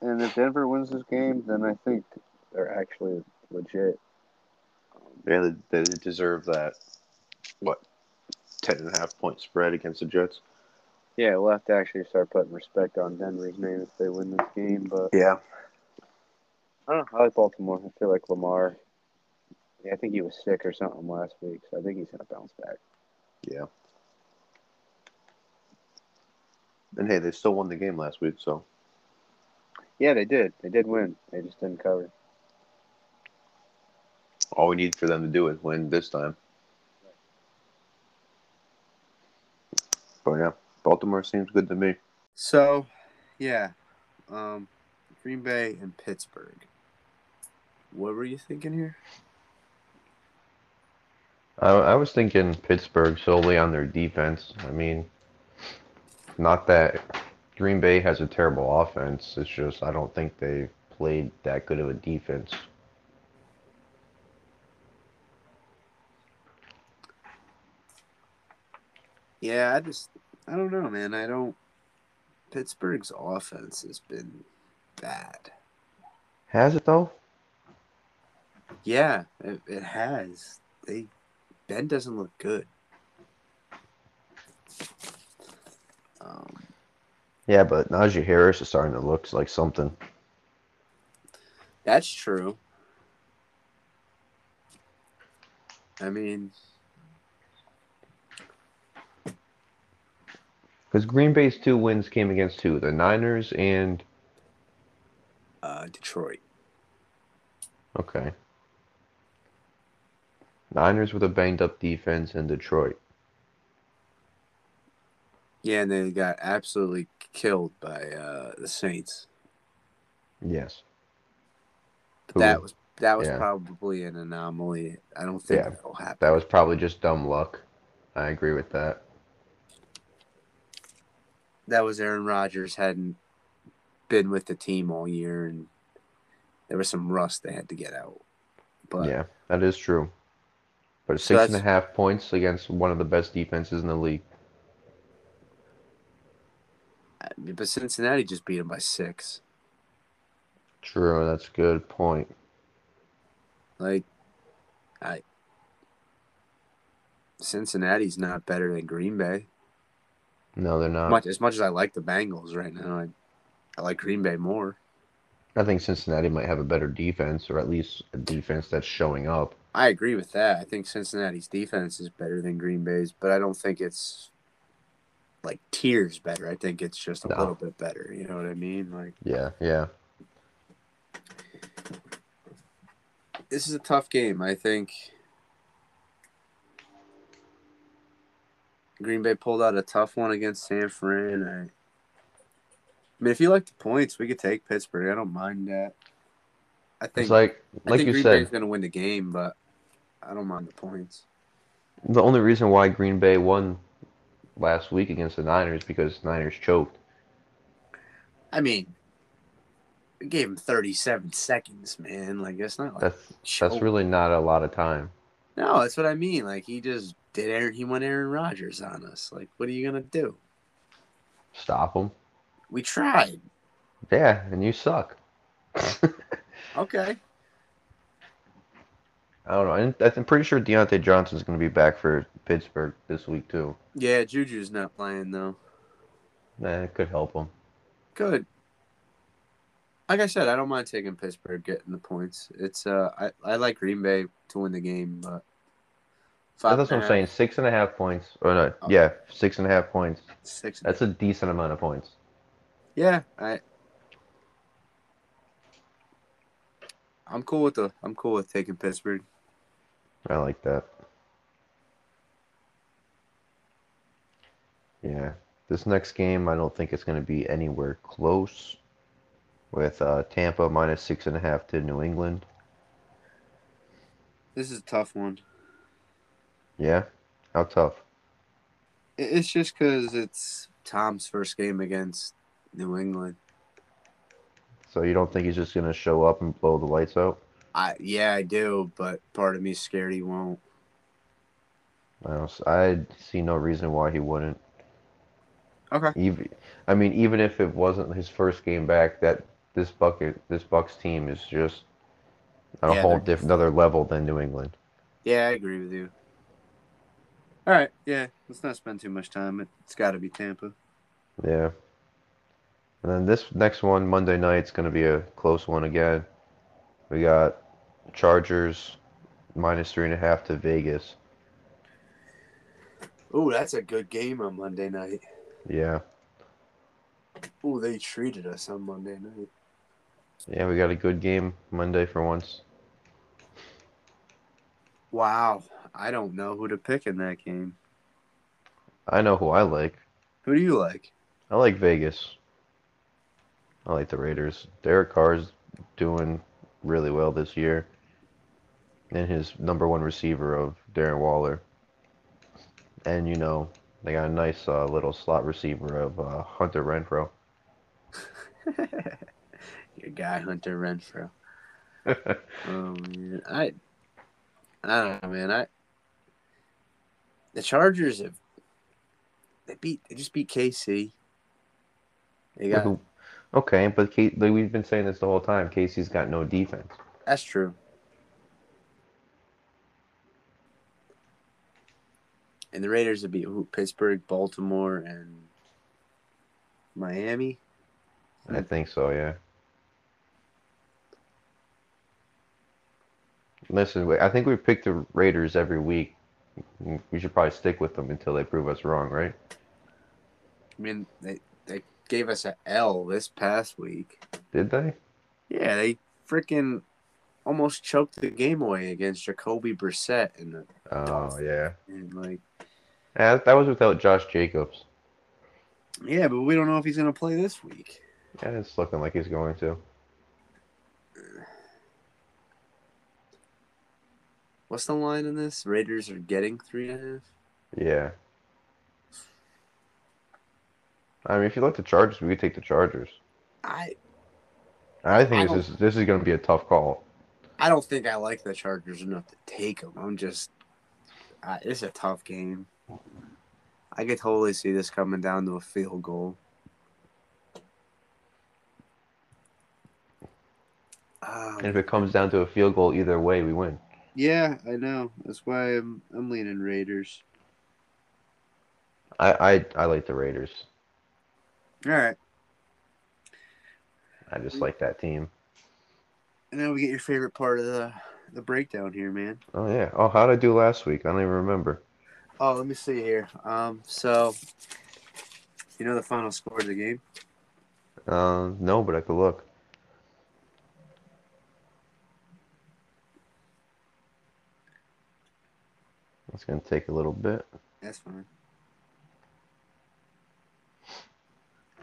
And if Denver wins this game, then I think they're actually legit. Yeah, they, they deserve that. What, ten and a half point spread against the Jets? Yeah, we'll have to actually start putting respect on Denver's name if they win this game. But Yeah. I don't know. I like Baltimore. I feel like Lamar. Yeah, I think he was sick or something last week, so I think he's gonna bounce back. Yeah. And hey, they still won the game last week, so Yeah, they did. They did win. They just didn't cover. all we need for them to do is win this time. But yeah, Baltimore seems good to me. So, yeah, um, Green Bay and Pittsburgh. What were you thinking here? I, I was thinking Pittsburgh solely on their defense. I mean, not that Green Bay has a terrible offense. It's just I don't think they played that good of a defense. Yeah, I just I don't know, man. I don't. Pittsburgh's offense has been bad. Has it though? Yeah, it, it has. They Ben doesn't look good. Um, Yeah, but Najee Harris is starting to look like something. that's true. I mean, Because Green Bay's two wins came against who? The Niners and uh, Detroit. okay. Niners with a banged up defense and Detroit. Yeah, and they got absolutely killed by uh, the Saints. Yes. Who- that was that was yeah. probably an anomaly. I don't think Yeah, that'll happen. That was probably just dumb luck. I agree with that. That was Aaron Rodgers hadn't been with the team all year, and there was some rust they had to get out. But yeah, that is true. But So and a half points against one of the best defenses in the league. Uh, but Cincinnati just beat them by six. True, that's a good point. Like, I Cincinnati's not better than Green Bay. No, they're not. Much as much as I like the Bengals right now, I, I like Green Bay more. I think Cincinnati might have a better defense, or at least a defense that's showing up. I agree with that. I think Cincinnati's defense is better than Green Bay's, but I don't think it's like tiers better. I think it's just a No. little bit better. You know what I mean? Like Yeah, yeah. this is a tough game. I think Green Bay pulled out a tough one against San Fran. I, I mean, if you like the points, we could take Pittsburgh. I don't mind that. I think It's like I like think you Green said, Bay's going to win the game, but I don't mind the points. the only reason why Green Bay won last week against the Niners because the Niners choked. I mean, we gave him 37 seconds, man. Like that's not like That's that's really not a lot of time. no. That's what I mean. Like he just did. Aaron, he went Aaron Rodgers on us. Like what are you gonna do? Stop him. We tried. Yeah, and you suck. Okay. I don't know. I'm pretty sure Diontae Johnson's going to be back for Pittsburgh this week too. Yeah, Juju's not playing though. Nah, it could help him. Good. Like I said, I don't mind taking Pittsburgh getting the points. It's uh, I, I like Green Bay to win the game, But five that's what I'm a saying. Six and a half points. Or no, Oh. yeah, six and a half points. Six. That's a decent amount of points. Yeah, I I'm cool with the. I'm cool with taking Pittsburgh. I like that. Yeah. This next game, I don't think it's going to be anywhere close with uh, Tampa minus six and a half to New England. This is a tough one. Yeah? How tough? It's just because it's Tom's first game against New England. So you don't think he's just going to show up and blow the lights out? I yeah, I do, but part of me's scared he won't. I, I see no reason why he wouldn't. Okay. Even, I mean, even if it wasn't his first game back, that this bucket, this Bucs team is just on a whole different, another level than New England. Yeah, I agree with you. All right, yeah, let's not spend too much time. It's got to be Tampa. Yeah. And then this next one, Monday night's going to be a close one again. We got Chargers minus three and a half to Vegas. Oh, that's a good game on Monday night. Yeah. Oh, they treated us on Monday night. Yeah, we got a good game Monday for once. Wow, I don't know who to pick in that game. I know who I like. Who do you like? I like Vegas. I like the Raiders. Derek Carr's doing really well this year. And his number one receiver of Darren Waller. And, you know, they got a nice uh, little slot receiver of uh, Hunter Renfrow. Your guy Hunter Renfrow. Oh man, I, I don't know, man. I, the Chargers have, they beat, they just beat KC. They got Who- Okay, but K- we've been saying this the whole time. KC's got no defense. that's true. And the Raiders would beat who, Pittsburgh, Baltimore, and Miami. I think so, yeah. Listen, I think we picked the Raiders every week. We should probably stick with them until they prove us wrong, right? I mean, they they gave us an L this past week. Did they? Yeah, they freaking almost choked the game away against Jacoby Brissett, and the Oh, yeah. and like, Yeah, that was without Josh Jacobs. yeah, but we don't know if he's gonna play this week. Yeah, it's looking like he's going to. Uh, What's the line in this? Raiders are getting three and a half. Yeah. I mean, if you like the Chargers, we could take the Chargers. I I think I this is this is going to be a tough call. I don't think I like the Chargers enough to take them. I'm just, uh, it's a tough game. I could totally see this coming down to a field goal. Um, And if it comes down to a field goal, either way, we win. Yeah, I know. That's why I'm I'm leaning Raiders. I I, I like the Raiders. All right, I just like that team. and now we get your favorite part of the the breakdown here, man. Oh yeah. Oh, how did I do last week? I don't even remember. Oh, let me see here. Um, so you know the final score of the game? Uh, no, but I could look. It's gonna take a little bit. That's fine.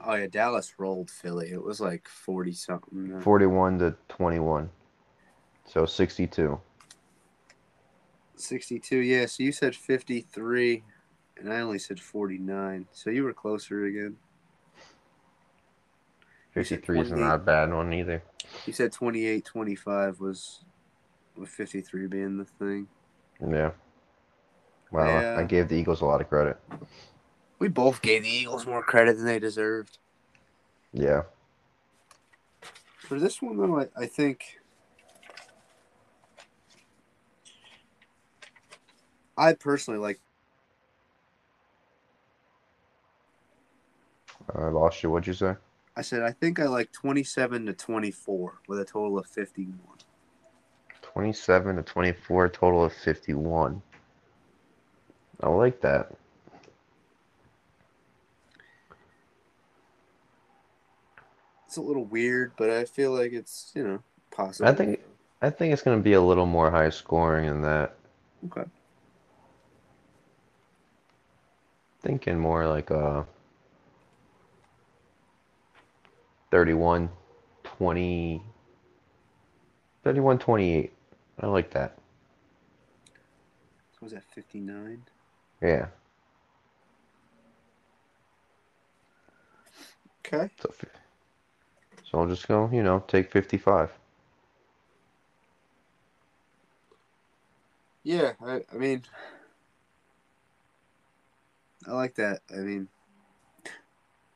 Oh yeah, Dallas rolled Philly. It was like forty something. Uh, Forty-one to twenty-one. So sixty-two. Sixty-two. Yeah. So you said fifty-three, and I only said forty-nine. So you were closer again. Fifty-three is not a bad one either. You said 28, 25 was with fifty-three being the thing. Yeah. Well, Yeah. I gave the Eagles a lot of credit. We both gave the Eagles more credit than they deserved. Yeah. For this one, though, I, I think I personally like. I lost you. What'd you say? I said I think I like twenty-seven to twenty-four with a total of fifty-one. 27 to 24, total of 51. I like that. It's a little weird, but I feel like it's you know possible. I think- I think it's going to be a little more high scoring than that. Okay. Thinking more like a 31 20 31 28. I like that. So was that 59? Yeah. Okay. So, so I'll just go, you know, take 55. Yeah, I, I mean, I like that. I mean,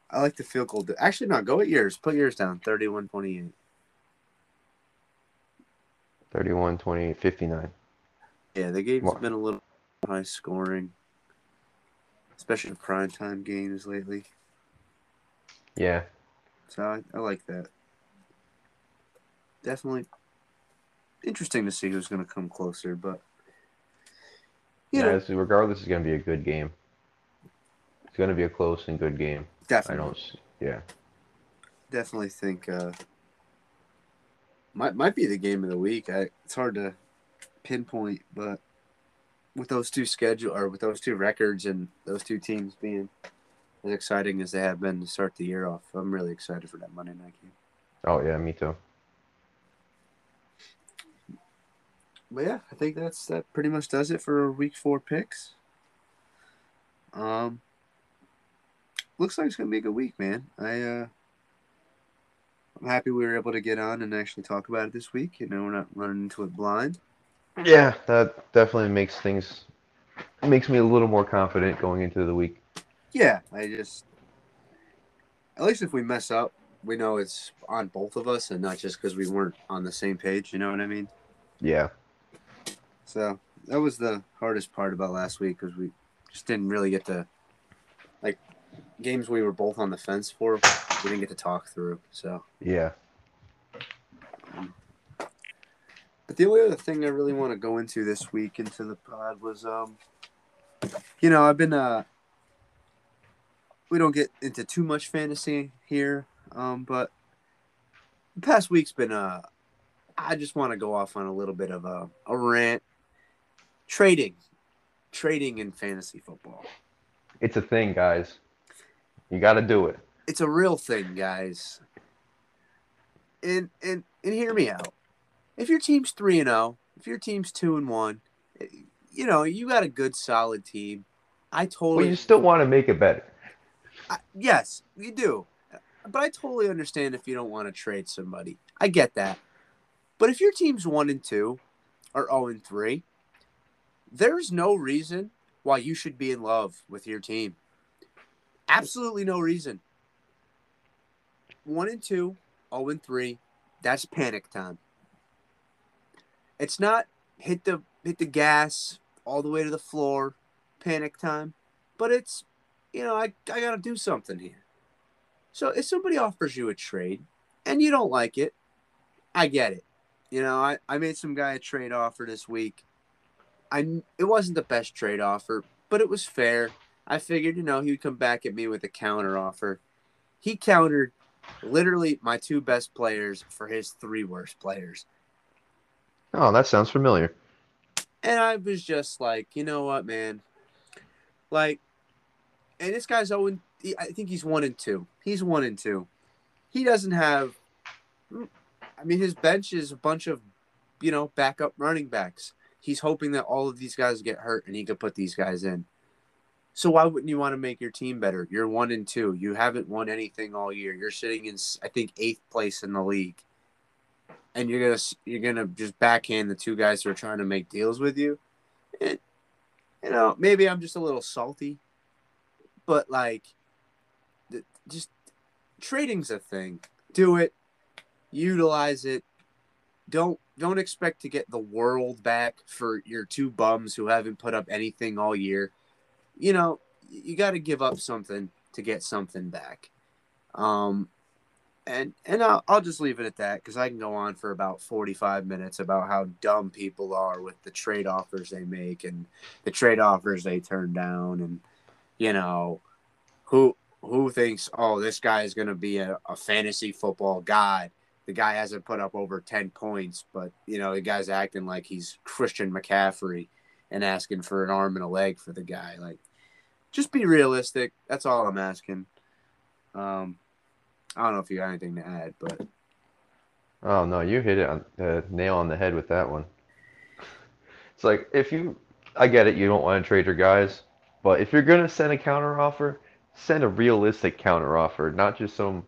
I like the field goal. Actually, no, go at yours. Put yours down. 31 28. 31 28 59. Yeah, the game's What? been a little high scoring, especially in prime time games lately. Yeah. So I, I like that. Definitely interesting to see who's going to come closer, but you yeah, know, regardless, it's going to be a good game. It's going to be a close and good game. Definitely. I don't, yeah. definitely think uh, might might be the game of the week. I, it's hard to pinpoint, but with those two schedule or with those two records and those two teams being as exciting as they have been to start the year off, I'm really excited for that Monday night game. Oh, yeah, me too. But yeah, I think that's that pretty much does it for week four picks. Um, looks like it's gonna be a good week, man. I uh, I'm happy we were able to get on and actually talk about it this week. You know, we're not running into it blind. Yeah, that definitely makes things, makes me a little more confident going into the week. Yeah, I just at least if we mess up, we know it's on both of us and not just because we weren't on the same page. You know what I mean? Yeah. So that was the hardest part about last week because we just didn't really get to like games we were both on the fence for. We didn't get to talk through. So, Yeah. But the only other thing I really want to go into this week into the pod was, um, you know, I've been uh, we don't get into too much fantasy here, um, but the past week's been uh, I just want to go off on a little bit of a, a rant. Trading, trading in fantasy football. It's a thing, guys. You got to do it. It's a real thing, guys. And and and hear me out. If your team's three and zero, if your team's two and one, eh, you know you got a good solid team. I But totally you still want to make it better. I, yes, you do. But I totally understand if you don't want to trade somebody. I get that. But if your team's one and two or zero and three, there's no reason why you should be in love with your team. Absolutely no reason. One and two, zero and three, that's panic time. It's not hit the hit the gas all the way to the floor, panic time, but it's you know, I, I got to do something here. So if somebody offers you a trade and you don't like it, I get it. You know, I, I made some guy a trade offer this week. I it wasn't the best trade offer, but it was fair. I figured, you know, he would come back at me with a counter offer. He countered literally my two best players for his three worst players. Oh, that sounds familiar. And I was just like, you know what, man? Like, and this guy's Owen. I think he's one and two. He's one and two. He doesn't have. I mean, his bench is a bunch of, you know, backup running backs. He's hoping that all of these guys get hurt and he could put these guys in. So why wouldn't you want to make your team better? You're one and two. You haven't won anything all year. You're sitting in, I think, eighth place in the league, and you're gonna you're gonna just backhand the two guys who are trying to make deals with you. And you know, maybe I'm just a little salty, but like, just trading's a thing. Do it, utilize it. Don't don't expect to get the world back for your two bums who haven't put up anything all year. You know, you got to give up something to get something back. Um, and and I'll, I'll just leave it at that because I can go on for about 45 minutes about how dumb people are with the trade offers they make and the trade offers they turn down and you know who who thinks oh this guy is going to be a, a fantasy football god the guy hasn't put up over 10 points, but you know, the guy's acting like he's Christian McCaffrey and asking for an arm and a leg for the guy. Like, just be realistic. That's all I'm asking. Um, I don't know if you got anything to add, but Oh no, you hit it on the nail on the head with that one. It's like if you, I get it, you don't want to trade your guys, but if you're gonna send a counter offer, send a realistic counter offer, not just some,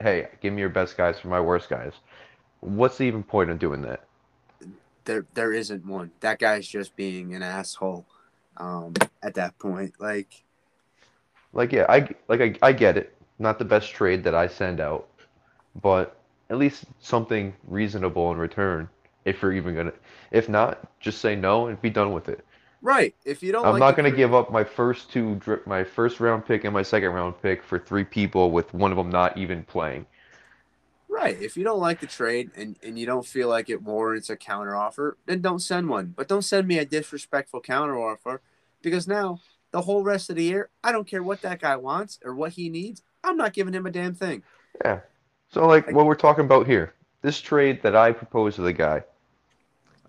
hey, give me your best guys for my worst guys. What's the even point of doing that? there there isn't one. That guy's just being an asshole um, at that point. Like, Like yeah, I like I, I get it. Not the best trade that I send out, but at least something reasonable in return. If you're even gonna, if not, just say no and be done with it. right? If you don't, I'm like not gonna trade- give up my first two, my first round pick and my second round pick for three people with one of them not even playing. Right. If you don't like the trade and, and you don't feel like it warrants a counter offer, then don't send one. But don't send me a disrespectful counter offer because now the whole rest of the year, I don't care what that guy wants or what he needs. I'm not giving him a damn thing. Yeah. So like what we're talking about here, this trade that I proposed to the guy,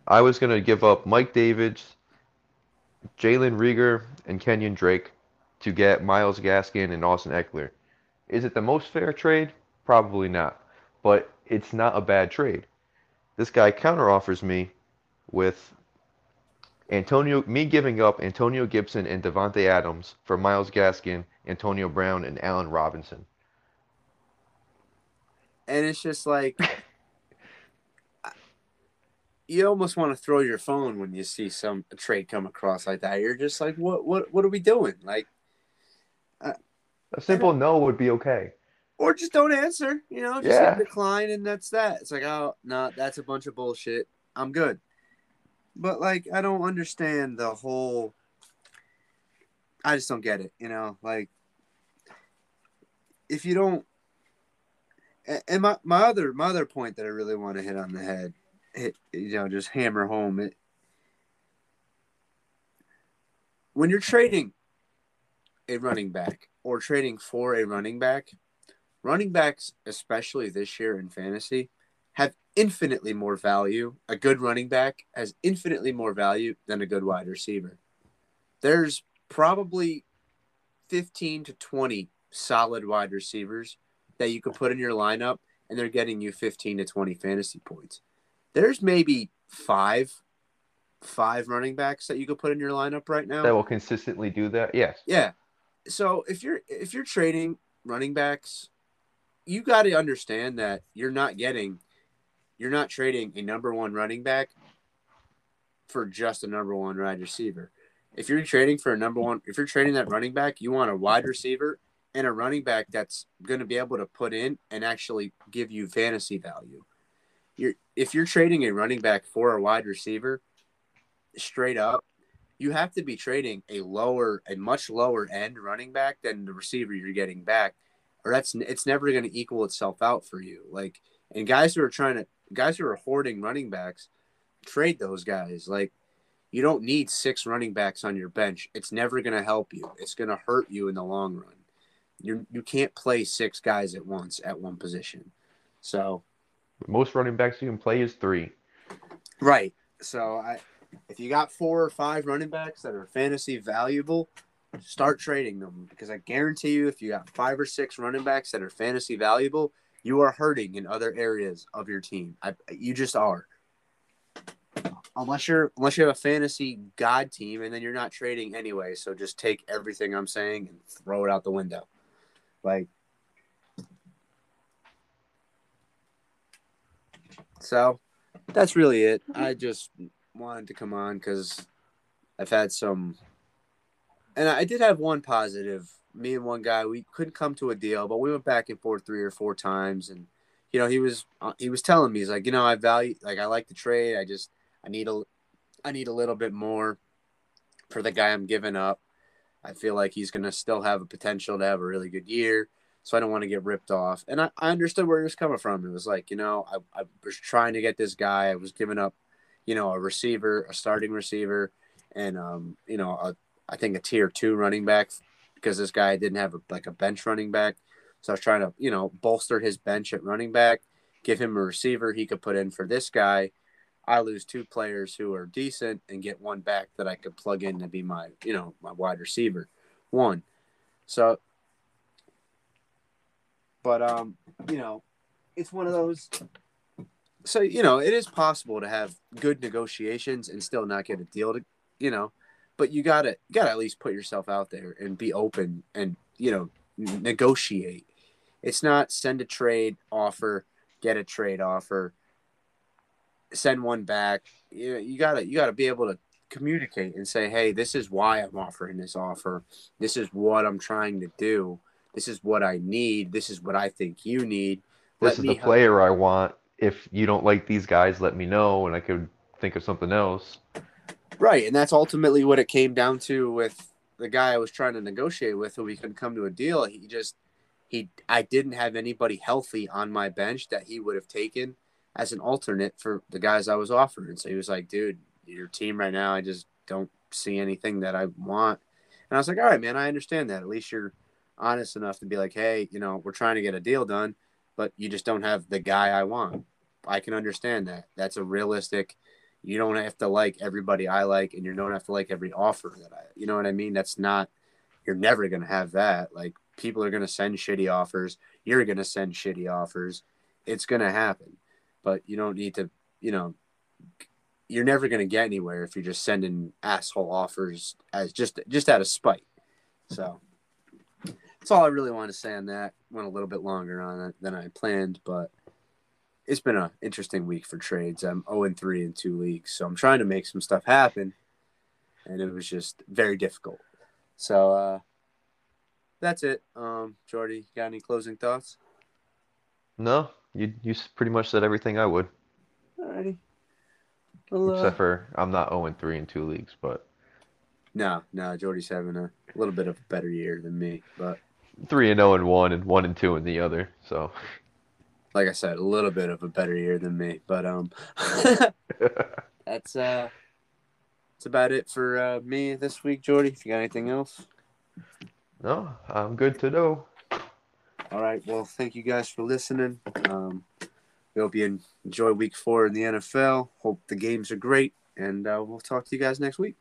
I was gonna give up Mike Davis, Jalen Reagor, and Kenyon Drake to get Myles Gaskin and Austin Ekeler. Is it the most fair trade? Probably not. But it's not a bad trade. This guy counteroffers me with Antonio me giving up Antonio Gibson and Davante Adams for Myles Gaskin, Antonio Brown, and Allen Robinson. And it's just like you almost want to throw your phone when you see some a trade come across like that. You're just like, what what what are we doing? Like A simple no would be okay. or just don't answer. You know, just Yeah. decline, and that's that. It's like, oh no, that's a bunch of bullshit. I'm good. But like, I don't understand the whole. I just don't get it. You know, like if you don't. And my, my other my other point that I really want to hit on the head, hit you know, just hammer home it. When you're trading a running back or trading for a running back, running backs, especially this year in fantasy, have infinitely more value. A good running back has infinitely more value than a good wide receiver. There's probably 15 to 20 solid wide receivers that you could put in your lineup, and they're getting you 15 to 20 fantasy points. There's maybe five, five running backs that you could put in your lineup right now. That will consistently do that. Yes. Yeah. So if you're if you're trading running backs, you got to understand that you're not getting you're not trading a number 1 running back for just a number 1 wide receiver. If you're trading for a number 1 if you're trading that running back, you want a wide receiver and a running back that's going to be able to put in and actually give you fantasy value. You're if you're trading a running back for a wide receiver, straight up, you have to be trading a lower, a much lower end running back than the receiver you're getting back, or that's it's never going to equal itself out for you. Like, and guys who are trying to, guys who are hoarding running backs, trade those guys. Like, you don't need six running backs on your bench. It's never going to help you. It's going to hurt you in the long run. You you can't play six guys at once at one position. So Most running backs you can play is three. Right. So I if you got four or five running backs that are fantasy valuable, start trading them because I guarantee you if you got five or six running backs that are fantasy valuable, you are hurting in other areas of your team. I you just are. Unless you're unless you have a fantasy god team and then you're not trading anyway, so just take everything I'm saying and throw it out the window. Like So that's really it. I just wanted to come on because I've had some, and I did have one positive. Me and one guy, we couldn't come to a deal, but we went back and forth three or four times, and you know he was uh, he was telling me he's like, you know, I value like I like the trade. I just I need a I need a little bit more for the guy I'm giving up. I feel like he's gonna still have a potential to have a really good year so I don't want to get ripped off. And I, I understood where he was coming from. It was like, you know, I, I was trying to get this guy. I was giving up, you know, a receiver, a starting receiver, and um, you know, a, I think a tier two running back because this guy didn't have a, like a bench running back. So I was trying to, you know, bolster his bench at running back. give him a receiver he could put in for this guy. I lose two players who are decent and get one back that I could plug in to be my, you know, my wide receiver. One. So but um, you know, it's one of those so you know, it is possible to have good negotiations and still not get a deal to, you know, but you got to you got to at least put yourself out there and be open and, you know, negotiate. It's not send a trade offer, get a trade offer, send one back. You you got to you got to be able to communicate and say, "Hey, this is why I'm offering this offer. This is what I'm trying to do. This is what I need. This is what I think you need." This is the help- player I want. If you don't like these guys, let me know, and I could think of something else. Right, and that's ultimately what it came down to with the guy I was trying to negotiate with, who we couldn't come to a deal. He just he I didn't have anybody healthy on my bench that he would have taken as an alternate for the guys I was offering. So he was like, "Dude, your team right now, I just don't see anything that I want." And I was like, "All right, man, I understand that. At least you're honest enough to be like, hey, you know, we're trying to get a deal done, but you just don't have the guy I want." I can understand that. That's a realistic you don't have to like everybody I like, and you don't have to like every offer that I. You know what I mean? That's not. You're never gonna have that. Like people are gonna send shitty offers. You're gonna send shitty offers. It's gonna happen, but you don't need to. You know, you're never gonna get anywhere if you're just sending asshole offers as just just out of spite. So that's all I really want to say on that. Went a little bit longer on it than I planned, but it's been an interesting week for trades. I'm 0 and 3 in two leagues, so I'm trying to make some stuff happen, and it was just very difficult. So uh, that's it. Um, Jordy, got any closing thoughts? No, you you pretty much said everything I would, Alrighty. Well, uh, except for I'm not 0 and 3 in two leagues, but no, no, Jordy's having a little bit of a better year than me, but 3 and 0 and one and 1 and 2 in the other. So like I said, a little bit of a better year than me. But um, that's uh, that's about it for uh, me this week, Jordy. If you got anything else. no, I'm good to know. All right. Well, thank you guys for listening. Um, we hope you enjoy week four in the NFL. Hope the games are great, and uh, we'll talk to you guys next week.